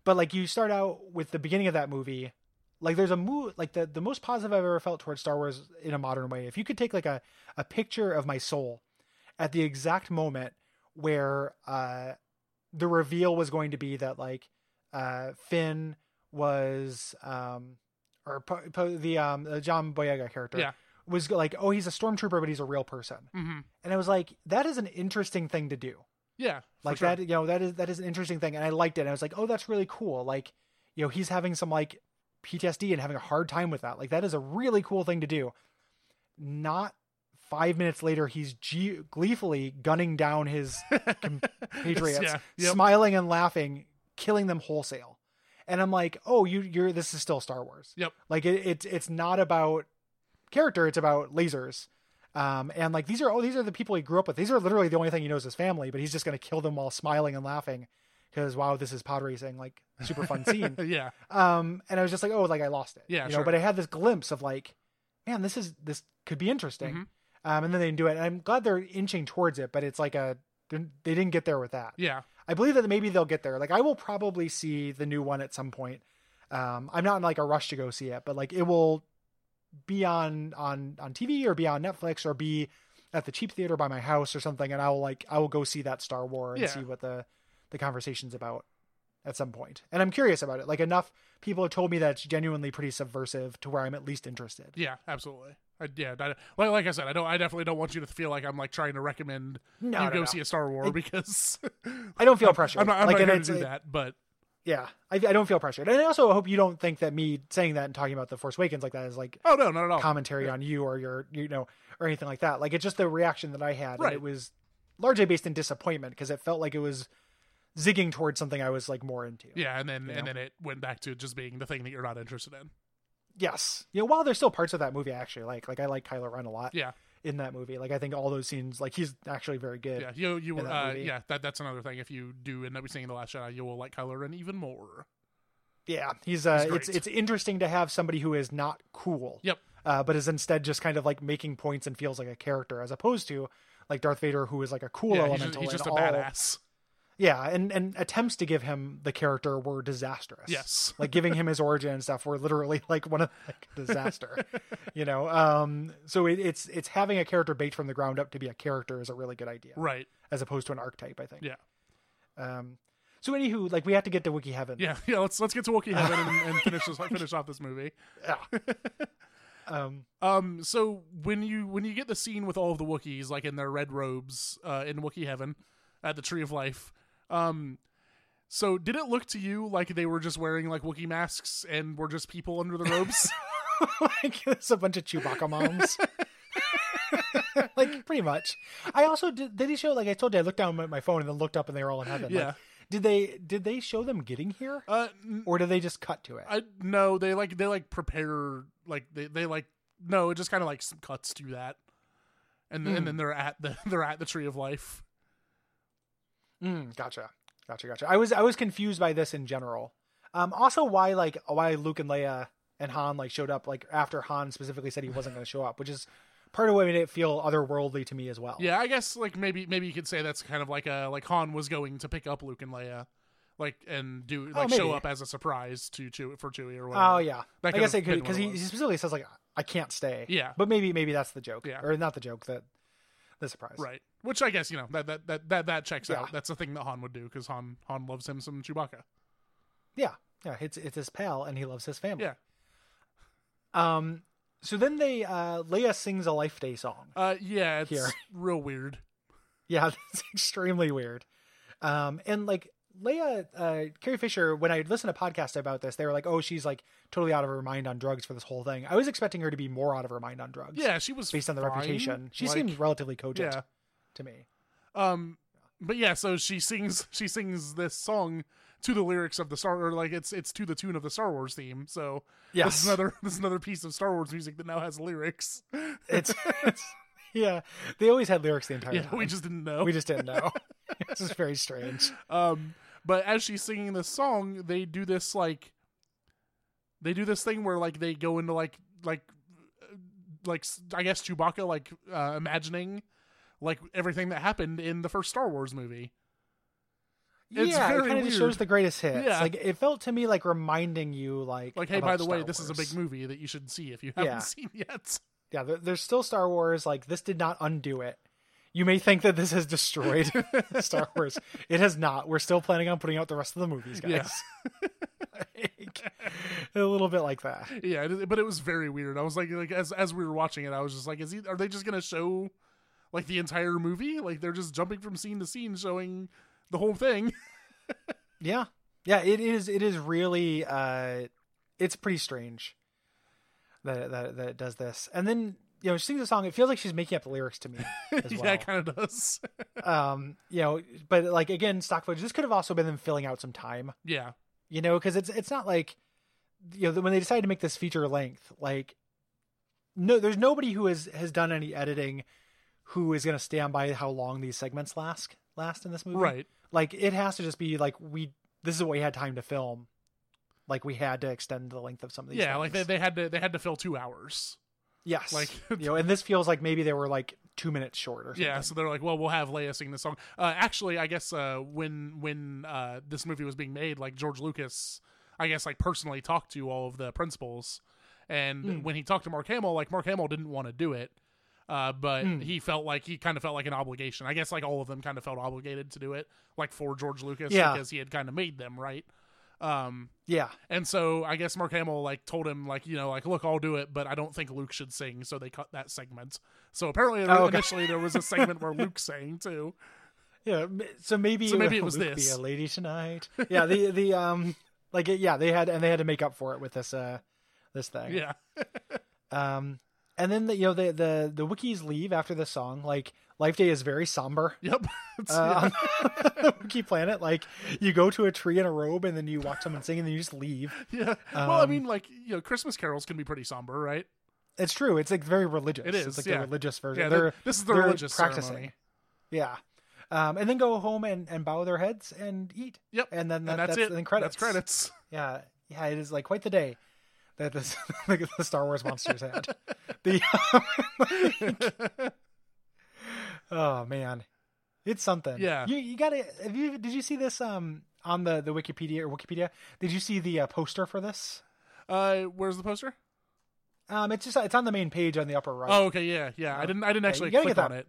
but like you start out with the beginning of that movie like there's a move like the the most positive I've ever felt towards Star Wars in a modern way if you could take like a a picture of my soul at the exact moment where uh the reveal was going to be that like uh Finn was um or po- po- the um the John Boyega character Yeah. was like oh he's a stormtrooper but he's a real person hmm and I was like that is an interesting thing to do yeah, like sure. that you know that is that is an interesting thing and i liked it and i was like oh that's really cool like you know he's having some like ptsd and having a hard time with that like that is a really cool thing to do not five minutes later he's g- gleefully gunning down his compatriots yeah, yep. smiling and laughing killing them wholesale and i'm like oh you you're this is still star wars Yep. like it, it's it's not about character it's about lasers um, and like these are oh these are the people he grew up with. These are literally the only thing he knows his family, but he's just gonna kill them while smiling and laughing because wow, this is pod racing, like super fun scene. yeah, Um, and I was just like, oh, like I lost it. Yeah, you know. sure. But I had this glimpse of like, man, this is this could be interesting. Mhm. Um, and then they didn't do it. And I'm glad they're inching towards it, but it's like a they didn't get there with that. yeah, I believe that maybe they'll get there. Like I will probably see the new one at some point. Um, I'm not in like a rush to go see it, but like it will be on on on TV or be on Netflix or be at the cheap theater by my house or something, and I will like I will go see that Star Wars and Yeah. see what the the conversation's about at some point. And I'm curious about it. Like enough people have told me that it's genuinely pretty subversive to where I'm at least interested. yeah, absolutely. I, yeah, I, like, like I said, I don't. I definitely don't want you to feel like I'm like trying to recommend No, you no, go no. see a Star Wars because I don't feel pressured. I'm not. I'm like, not going to do that. But Yeah, I, I don't feel pressured, and I also hope you don't think that me saying that and talking about the Force Awakens like that is like oh no, not at all. commentary on you or your you know or anything like that. Like it's just the reaction that I had, and it was largely based in disappointment because it felt like it was zigging towards something I was like more into. Yeah, and then and know? then it went back to just being the thing that you're not interested in. Yes, you know, while there's still parts of that movie I actually like, like I like Kylo Ren a lot Yeah, in that movie. Like I think all those scenes, like he's actually very good. yeah. You you that uh yeah. That that's another thing. If you do end up seeing the Last Jedi, you will like Kylo Ren even more. Yeah, he's uh, He's it's it's interesting to have somebody who is not cool. Yep. Uh, but is instead just kind of like making points and feels like a character, as opposed to like Darth Vader, who is like a cool yeah, he's just, elemental. he's just a all- badass. Yeah, and and attempts to give him the character were disastrous. Yes. like giving him his origin and stuff were literally like one of like disaster. you know, um, so it, it's it's having a character baked from the ground up to be a character is a really good idea, Right. as opposed to an archetype. I think. Yeah. Um. So anywho, like we have to get to Wookiee Heaven. Yeah. Yeah. Let's let's get to Wookiee Heaven and, and finish this, finish off this movie. Yeah. um. Um. So when you when you get the scene with all of the Wookiees like in their red robes uh, in Wookiee Heaven at the Tree of Life, um. So did it look to you like they were just wearing like Wookiee masks and were just people under the robes? like it's a bunch of Chewbacca moms. like pretty much. I also did. Did he show? Like I told you, I looked down at my phone and then looked up, and they were all in heaven. Like, Yeah. did they? Did they show them getting here, uh. n- or did they just cut to it? I no. They like they like prepare like they they like no. It just kind of like some cuts to that, and then, Hmm. and then they're at the they're at the Tree of Life. Mm, gotcha, gotcha, gotcha. I was I was confused by this in general. Um, also, why like why Luke and Leia and Han like showed up like after Han specifically said he wasn't going to show up, which is part of what made it feel otherworldly to me as well. Yeah, I guess like maybe maybe you could say that's kind of like a like Han was going to pick up Luke and Leia, like and do Oh, like show up as a surprise to Chewie for Chewie or whatever. Oh yeah, That I guess it could because he, he specifically says like I can't stay. Yeah. but maybe maybe that's the joke. Yeah. or not the joke that the surprise. Right. Which I guess you know that that that that, that checks Yeah. out. That's the thing that Han would do because Han Han loves him some Chewbacca. Yeah, yeah. It's it's his pal and he loves his family. Yeah. Um. So then they uh Leia sings a Life Day song. Uh. Yeah. It's Here. real weird. Yeah, it's extremely weird. Um, and like Leia, uh, Carrie Fisher, when I listened to podcasts about this, they were like, "Oh, she's like totally out of her mind on drugs for this whole thing." I was expecting her to be more out of her mind on drugs. Yeah, she was based on the fine. reputation. She Like, seemed relatively cogent yeah. To me. Um, but yeah, so she sings she sings this song to the lyrics of the Star or like it's it's to the tune of the Star Wars theme. So yeah, this is another this is another piece of Star Wars music that now has lyrics. it's, it's yeah. They always had lyrics the entire yeah, time. we just didn't know. we just didn't know. this is very strange. Um, but as she's singing this song, they do this like they do this thing where like they go into like like uh, like I guess Chewbacca like uh, imagining like everything that happened in the first Star Wars movie. It's yeah, it kind of shows the greatest hits. Yeah. Like it felt to me like reminding you, like, Like, hey, by the way, Star this is a big movie that you should see if you haven't Yeah. seen yet. Yeah, there, there's still Star Wars. Like this did not undo it. You may think that this has destroyed Star Wars. It has not. We're still planning on putting out the rest of the movies, guys. Yeah. Like, a little bit like that. Yeah, but it was very weird. I was like, like as as we were watching it, I was just like, is he? Are they just gonna show like the entire movie? Like they're just jumping from scene to scene, showing the whole thing. Yeah, yeah. It is. It is really. uh It's pretty strange that that that it does this. And then you know, she sings a song. It feels like she's making up the lyrics to me as well. yeah, it kind of does. um, you know, but like again, stock footage. This could have also been them filling out some time. yeah, you know because it's it's not like you know when they decided to make this feature length like no there's nobody who has has done any editing who is going to stand by how long these segments last last in this movie right. like it has to just be like we this is what we had time to film like we had to extend the length of some of these Yeah, like they, they had to they had to fill two hours. yes like- you know and this feels like maybe they were like two minutes short or something Yeah, so they're like, well, we'll have Leia sing the song. Uh, actually, I guess uh, when when uh, this movie was being made, like George Lucas, I guess like personally talked to all of the principals, and Hmm. when he talked to Mark Hamill, like Mark Hamill didn't want to do it, uh, but Hmm. he felt like he kind of felt like an obligation. I guess like all of them kind of felt obligated to do it, like for George Lucas, Yeah. because he had kind of made them right. Um, yeah and so I guess Mark Hamill like told him like you know like look I'll do it but I don't think Luke should sing so they cut that segment. So apparently Oh, okay. initially there was a segment where Luke sang too. Yeah, so maybe So maybe it was Luke this. Be a lady tonight. Yeah, the the um like yeah they had and they had to make up for it with this uh this thing. Yeah. Um, and then the you know the the the Wookiees leave after the song. Like Life Day is very somber. Yep. It's- Uh, on the Wookiee planet, like you go to a tree in a robe and then you watch someone sing and then you just leave. yeah. well, I um, mean like you know Christmas carols can be pretty somber, right? It's true. It's like very religious. It is, It's like yeah. the religious version. Yeah. they're th- this is the religious practicing. ceremony. yeah. Um, and then go home and, and bow their heads and eat. Yep. And then that, and that's, it. And then credits. That's credits. Yeah, yeah, it is like quite the day that this the Star Wars monsters had. The oh man, it's something. Yeah. you you got to. You did you see this um on the the Wikipedia or Wikipedia? Did you see the uh, poster for this? Uh, where's the poster? Um, it's just it's on the main page on the upper right. Oh, okay, yeah, yeah. I didn't. I didn't actually gotta click get on it.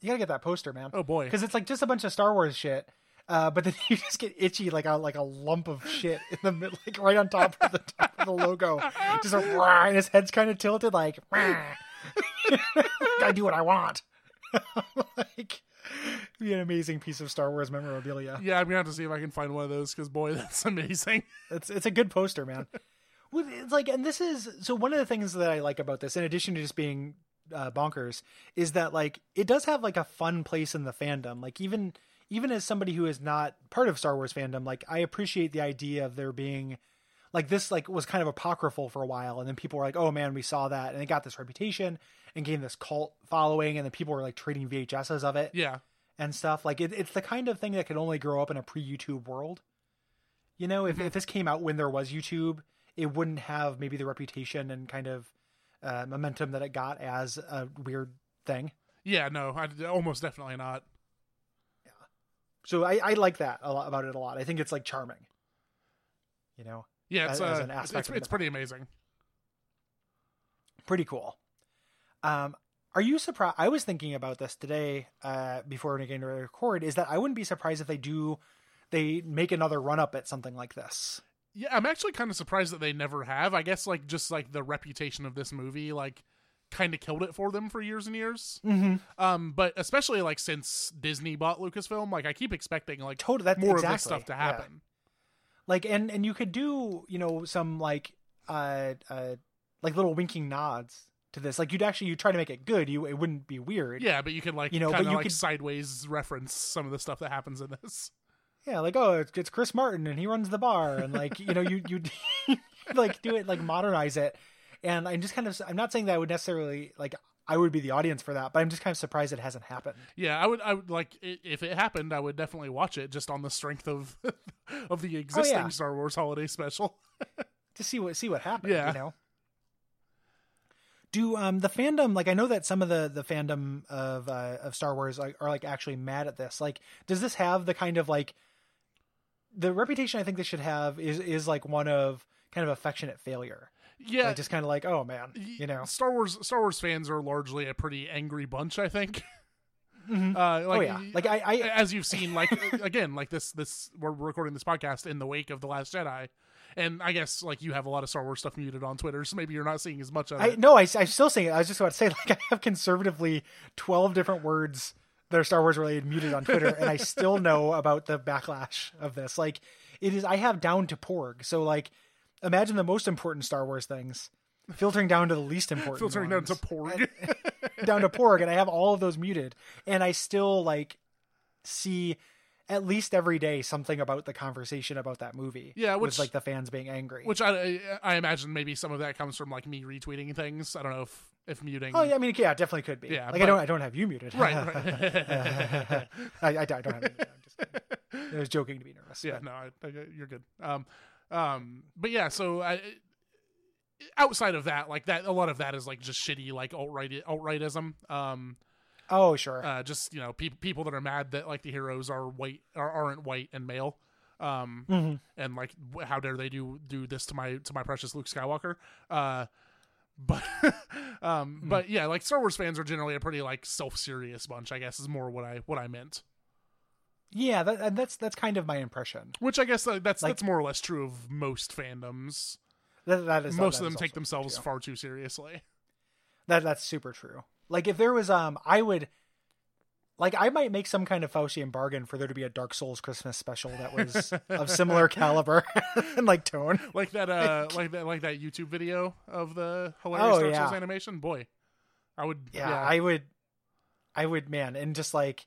You gotta get that poster, man. Oh boy. because it's like just a bunch of Star Wars shit. Uh, but then you just get itchy like a like a lump of shit in the mid, like right on top of the top of the logo. Just a rah, and his head's kind of tilted like. I do what I want. like be an amazing piece of Star Wars memorabilia. Yeah, I'm gonna have to see if I can find one of those because boy, that's amazing. It's it's a good poster, man. Well, It's like, and this is so one of the things that I like about this, in addition to just being uh, bonkers, is that like it does have like a fun place in the fandom. Like even even as somebody who is not part of Star Wars fandom, like I appreciate the idea of there being like this like was kind of apocryphal for a while, and then people were like, oh man, we saw that, and it got this reputation and gained this cult following, and then people were like trading VHSs of it Yeah, and stuff. Like it, it's the kind of thing that could only grow up in a pre-YouTube world. You know, if, if this came out when there was YouTube, it wouldn't have maybe the reputation and kind of uh, momentum that it got as a weird thing. yeah. No, I, almost definitely not. So I, I like that a lot about it a lot. I think it's like charming. You know, Yeah, it's As- uh, an it's, aspect it's, it's pretty amazing. pretty cool. Um, are you surprised? I was thinking about this today uh, before we getting to record. Is that I wouldn't be surprised if they do, they make another run up at something like this. Yeah, I'm actually kind of surprised that they never have. I guess like just like the reputation of this movie, like kind of killed it for them for years and years. Mm-hmm. Um, but especially like since Disney bought Lucasfilm, like I keep expecting like Totally, that, more exactly. of this stuff to yeah. happen. Like, and and you could do, you know, some like, uh, uh, like little winking nods to this. Like, you'd actually you try to make it good. You it wouldn't be weird. Yeah, but you could like You know, but kind of you like could- sideways reference some of the stuff that happens in this. Yeah, like oh, it's, it's Chris Martin and he runs the bar, and like you know, you you like do it like modernize it, and I'm just kind of I'm not saying that I would necessarily like I would be the audience for that, but I'm just kind of surprised it hasn't happened. Yeah, I would. I would like if it happened, I would definitely watch it just on the strength of of the existing Oh, yeah. Star Wars holiday special. to see what see what happens. Yeah. You know. Do um the fandom like I know that some of the the fandom of uh, of Star Wars like, are like actually mad at this. Like, does this have the kind of like the reputation I think this should have is is like one of kind of affectionate failure. Yeah, Like just kind of like oh man, you know. Star Wars Star Wars fans are largely a pretty angry bunch. I think. Mhm. Uh, like, oh yeah, like I, I as you've seen, like again, like this this we're recording this podcast in the wake of the Last Jedi, and I guess like you have a lot of Star Wars stuff muted on Twitter, so maybe you're not seeing as much of I it. no, I, I'm still saying it. I was just about to say, like, I have conservatively 12 different words that are Star Wars related muted on Twitter, and I still know about the backlash of this. Like, it is, I have down to Porg. So, like, imagine the most important Star Wars things filtering down to the least important. Filtering down to Porg. down to Porg, and I have all of those muted, and I still, like, see at least every day something about the conversation about that movie. Yeah, with, which- like the fans being angry. Which I I imagine maybe some of that comes from like me retweeting things. I don't know if if muting. Oh yeah, I mean, yeah, it definitely could be. Yeah, like but- I don't, I don't have you muted. Right, right. I, I, I don't have you muted. I'm just. I was joking to be nervous. yeah, but- no, I, I, you're good. Um, um, but yeah, so I, outside of that, like that, a lot of that is like just shitty, like alt right alt rightism. Um, Oh sure. uh, just you know, pe- people that are mad that like the heroes are white or aren't white and male. Um, Mhm. and like, how dare they do do this to my to my precious Luke Skywalker? Uh, but um, Hmm. but yeah, like Star Wars fans are generally a pretty like self serious bunch. I guess is more what I what I meant. Yeah, that, and that's that's kind of my impression. Which I guess uh, that's Like- that's more or less true of most fandoms. That, that is most that of them take themselves true. far too seriously. That that's super true. Like if there was um, I would. Like I might make some kind of Faustian bargain for there to be a Dark Souls Christmas special that was of similar caliber and like tone. Like that, uh, like that, like that YouTube video of the hilarious Oh, Dark yeah. Souls animation. Boy, I would. yeah, Yeah, I would, I would, man, and just like,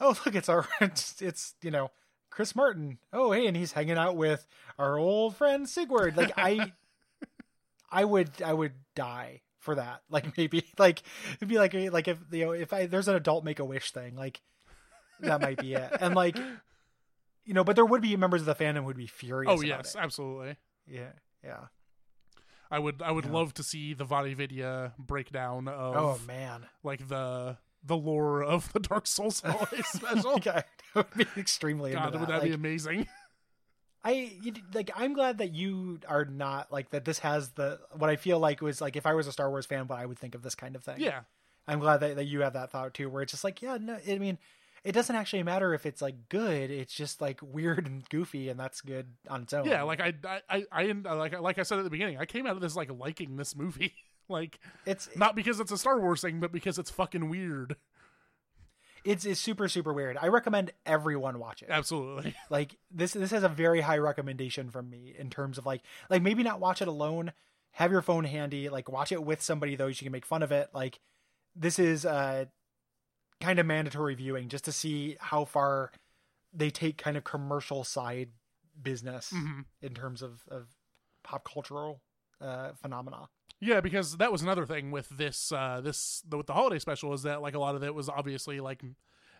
oh look, it's our, it's, it's you know, Chris Martin. Oh hey, and he's hanging out with our old friend Siegward. Like I, I would, I would die for that. Like maybe, like it'd be like, like if you know, if I there's an adult make a wish thing, like that might be it, and like, you know, but there would be members of the fandom would be furious. oh yes, it. absolutely. yeah, yeah. I would. I would Yeah. love to see the VaatiVidya breakdown of Oh man, like the the lore of the Dark Souls holiday special. Like, that would be extremely God, that. would that Like, be amazing? I you, like I'm glad that you are not like that this has the what I feel like was like if I was a Star Wars fan what I would think of this kind of thing. yeah, I'm glad that, that you have that thought too where it's just like yeah no I mean it doesn't actually matter if it's like good it's just like weird and goofy and that's good on its own. yeah. Like I, I, I, I, like like I said at the beginning, I came out of this like liking this movie. like it's not because it's a Star Wars thing, but because it's fucking weird. it's it's super super weird. I recommend everyone watch it. Absolutely. Like this this has a very high recommendation from me in terms of like like maybe not watch it alone, have your phone handy, like watch it with somebody though so you can make fun of it. Like this is uh kind of mandatory viewing just to see how far they take kind of commercial side business Mhm. in terms of of pop cultural uh phenomena. Yeah, because that was another thing with this uh this the, with the holiday special is that like a lot of it was obviously like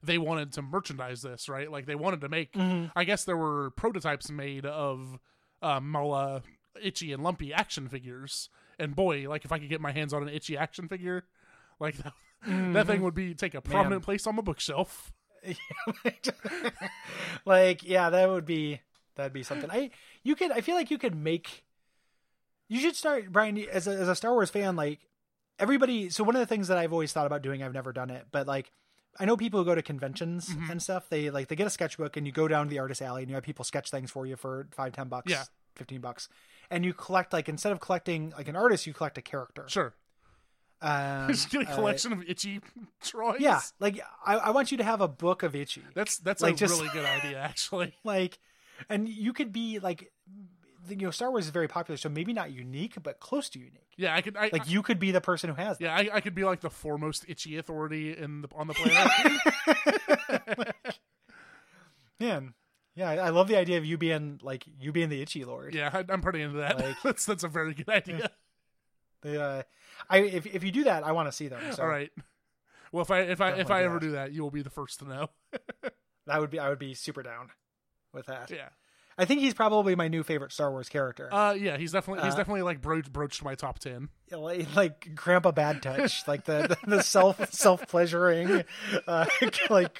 they wanted to merchandise this, right? Like they wanted to make I guess there were prototypes made of uh Malla itchy and lumpy action figures. And boy, like if I could get my hands on an itchy action figure, like that, that thing would be take a prominent place on my bookshelf. like yeah that would be that'd be something i you could i feel like you could make you should start Bryan as a, as a star wars fan like everybody so one of the things that i've always thought about doing i've never done it but like i know people who go to conventions Mm-hmm. and stuff they like they get a sketchbook and you go down to the artist alley and you have people sketch things for you for five ten bucks Yeah. 15 bucks and you collect like instead of collecting like an artist you collect a character Sure. Um, Just get a uh, collection of itchy drawings. yeah, like I, I want you to have a book of itchy. that's that's Like, a just- really good idea, actually. like and you could be like you know star wars is very popular so maybe not unique but close to unique Yeah, I could. I, like you could be the person who has that yeah, I, I could be like the foremost itchy authority in the on the planet. man yeah I, I love the idea of you being like you being the itchy lord yeah, I, I'm pretty into that. Like- that's that's a very good idea. the, uh, i if, if you do that i want to see them so All right. Well, if I if I if I do ever that. do that, you will be the first to know. that would be i would be super down with that Yeah. I think he's probably my new favorite star wars character Uh, yeah, he's definitely he's Uh, definitely like broached broached my top ten. like, like grandpa bad touch like the the, the self self pleasuring uh like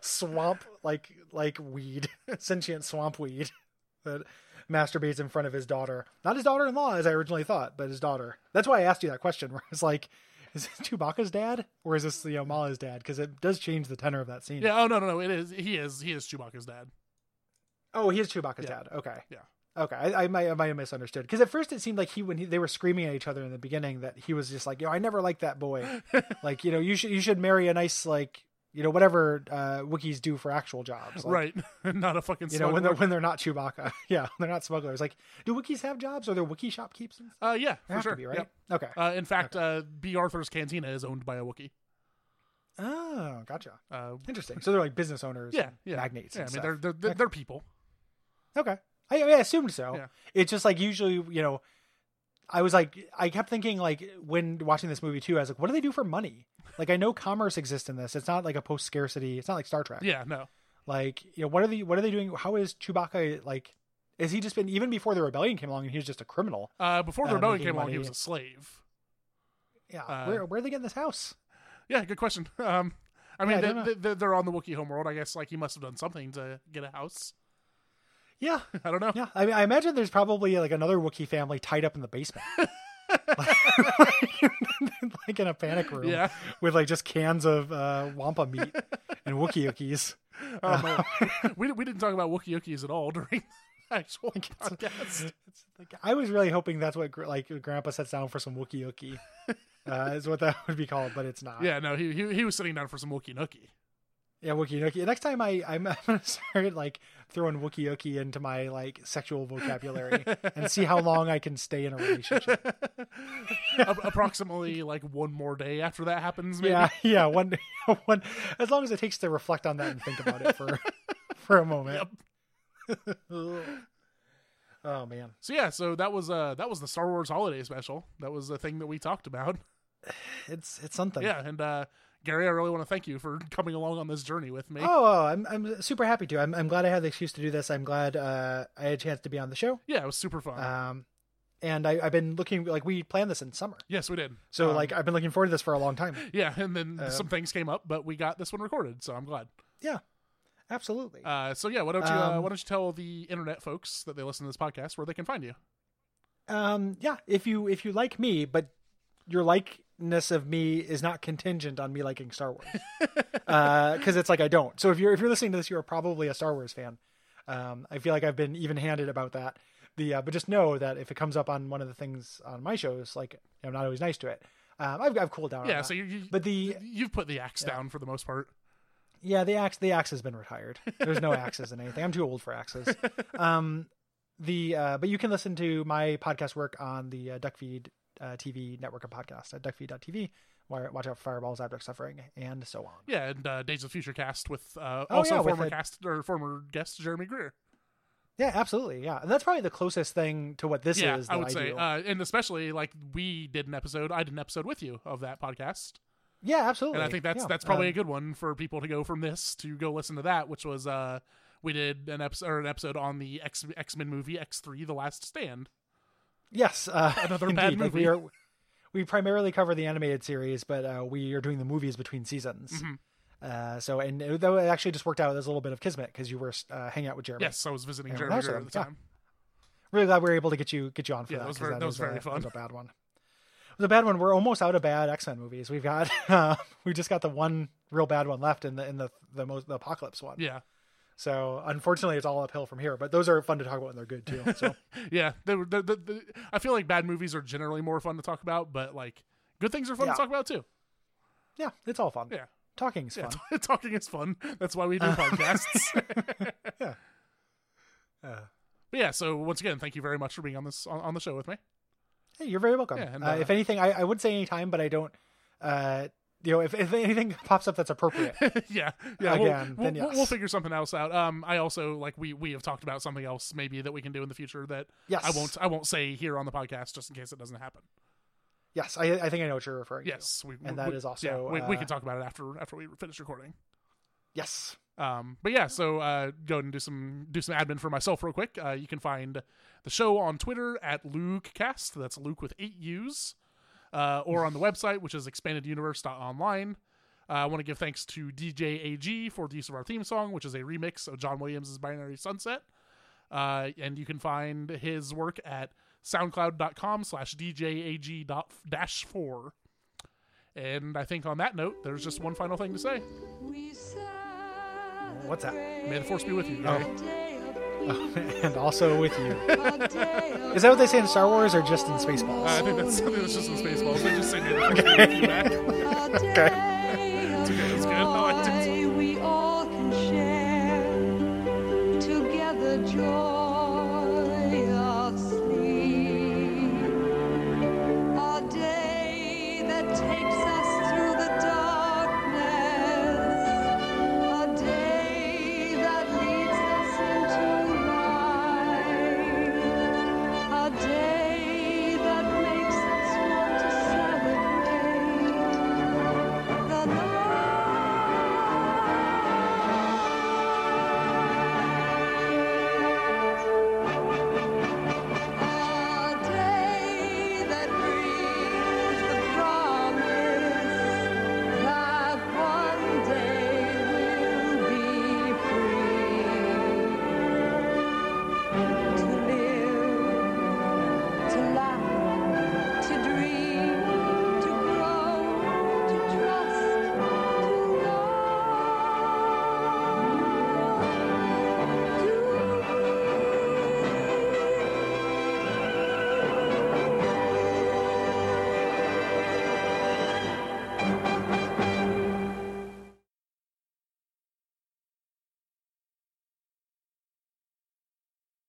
swamp like like weed sentient swamp weed that masturbates in front of his daughter not his daughter-in-law as i originally thought but his daughter that's why i asked you that question where it's like is this chewbacca's dad or is this you know Malla's dad because it does change the tenor of that scene Yeah. Oh no no no. It is he is he is Chewbacca's dad. Oh he is chewbacca's Yeah. dad okay Yeah. Okay, I, I might I might have misunderstood because at first it seemed like he when he, they were screaming at each other in the beginning that he was just like, yo, I never liked that boy. like, you know, you should you should marry a nice like you know whatever uh, Wookiees do for actual jobs, like, right. Not a fucking. You know when they're when they're not Chewbacca, yeah, they're not smugglers. Like, do Wookiees have jobs? Are there Wookiee shopkeepers? Uh, yeah, They for sure. be right. Yep. Okay. Uh, in fact, uh, Bea Arthur's Cantina is owned by a Wookiee. Oh, gotcha. Uh, Interesting. So they're like business owners, yeah, yeah, magnates. Yeah, I mean, they're they're they're, they're people. Okay. I, I assumed so. Yeah. It's just like usually, you know, I was like, I kept thinking like when watching this movie too, I was like, what do they do for money? Like I know commerce exists in this. It's not like a post scarcity. It's not like Star Trek. Yeah, no. Like you know, what are they? What are they doing? How is Chewbacca like? Is he just been even before the rebellion came along and he was just a criminal? Uh, before the Uh, rebellion came along, he was a slave. Yeah. Uh, where where are they getting this house? Yeah, good question. Um, I mean, Yeah, they, don't they, they're on the Wookiee homeworld. I guess like he must have done something to get a house. Yeah. I don't know. Yeah. I mean, I imagine there's probably like another Wookiee family tied up in the basement. like in a panic room Yeah. with like just cans of uh, wampa meat and Wookiee Wookiees. Um, uh, we we didn't talk about Wookiee Wookiees at all during the actual it's- podcast. Like, I was really hoping that's what like Grandpa sets down for some Wookie Wookie. Uh, is what that would be called, but it's not. Yeah, no, he he, he was sitting down for some Wookiee Nookie. Yeah, Wookie Wookie. Next time I I'm, I'm gonna start like throwing Wookie Wookie into my like sexual vocabulary and see how long I can stay in a relationship. Approximately like one more day after that happens. Maybe. Yeah, yeah. One one as long as it takes to reflect on that and think about it for for a moment. oh man. So yeah, so that was uh that was the Star Wars holiday special. That was the thing that we talked about. It's it's something. Yeah, and uh Gary, I really want to thank you for coming along on this journey with me. Oh, oh, I'm I'm super happy to. I'm I'm glad I had the excuse to do this. I'm glad uh, I had a chance to be on the show. Yeah, it was super fun. Um, and I, I've been looking like we planned this in summer, yes, we did. so Um, like I've been looking forward to this for a long time. yeah, and then um, some things came up, but we got this one recorded, so I'm glad. Yeah, absolutely. Uh, so yeah, why don't you uh, Um, why don't you tell the internet folks that they listen to this podcast where they can find you? um, yeah, if you if you like me, but your likeness of me is not contingent on me liking Star Wars, because it's like I don't. So if you're if you're listening to this, you're probably a Star Wars fan. Um, I feel like I've been even handed about that. The uh, but just know that if it comes up on one of the things on my shows, like I'm not always nice to it. Um, I've I've cooled down. on Yeah, so you, you but the you've put the axe down for the most part. Yeah, the axe the axe has been retired. There's no axes in anything. I'm too old for axes. Um, the uh, but you can listen to my podcast work on the uh, Duckfeed uh, TV network and podcast at duckfeed.tv. Watch out for fireballs, abject suffering, and so on. Yeah, and uh, Days of the Future cast with uh, Oh, also yeah, with former a- cast or former guest Jeremy Greer. Yeah, absolutely. Yeah, and that's probably the closest thing to what this yeah, is. I would say, do. uh, and especially like we did an episode. I did an episode with you of that podcast, yeah, absolutely. and I think that's Yeah. that's probably Um, a good one for people to go from this to go listen to that, which was uh we did an episode or an episode on the X X Men movie X three: The Last Stand. Yes, uh, Another indeed. bad Like, we movie. are we primarily cover the animated series, but uh, we are doing the movies between seasons. Mhm. Uh, so and it, though it actually just worked out as a little bit of kismet because you were uh, hanging out with Jeremy. Yes, I was visiting Yeah, Jeremy at the yeah. time. really glad we were able to get you get you on for Yeah, that. that was very- that was very a, fun. was a bad one. It was a bad one. We're almost out of bad X Men movies. We've got uh, we just got the one real bad one left in the in the the most the apocalypse one. Yeah, So unfortunately, it's all uphill from here. But those are fun to talk about and they're good too. So yeah. They were, the, the, the, I feel like bad movies are generally more fun to talk about, but like good things are fun Yeah. to talk about too. Yeah, it's all fun. Yeah. Talking's Yeah, fun. t- talking is fun. That's why we do podcasts. Yeah. Uh, But yeah, so once again, thank you very much for being on this on, on the show with me. hey, you're very welcome. Yeah, and, uh, uh, if anything, I, I would say anytime, but I don't. Uh, you know, if, if anything pops up that's appropriate, yeah, yeah. Again, we'll, then we'll, we'll figure something else out. Um, I also like we we have talked about something else maybe that we can do in the future that yes, I won't I won't say here on the podcast just in case it doesn't happen. Yes, I, I think I know what you're referring to. Yes, we, And we, that we- is also, yeah, we, we uh, can talk about it after after we finish recording. Yes. Um, but yeah, so uh, go ahead and do some do some admin for myself real quick. Uh, you can find the show on Twitter at LukeCast. That's Luke with eight U's, uh, or on the website, which is expandeduniverse.online. Uh, I want to give thanks to DJ AG for the use of our theme song, which is a remix of John Williams' Binary Sunset. Uh, and you can find his work at soundcloud.com slash djag dash four. And I think on that note, there's just one final thing to say. What's that? May the force be with you. and also with you. Is that what they say in Star Wars or just in Spaceballs? Uh, I think that's something that's just in Spaceballs. They just say May the Force be with you back. okay.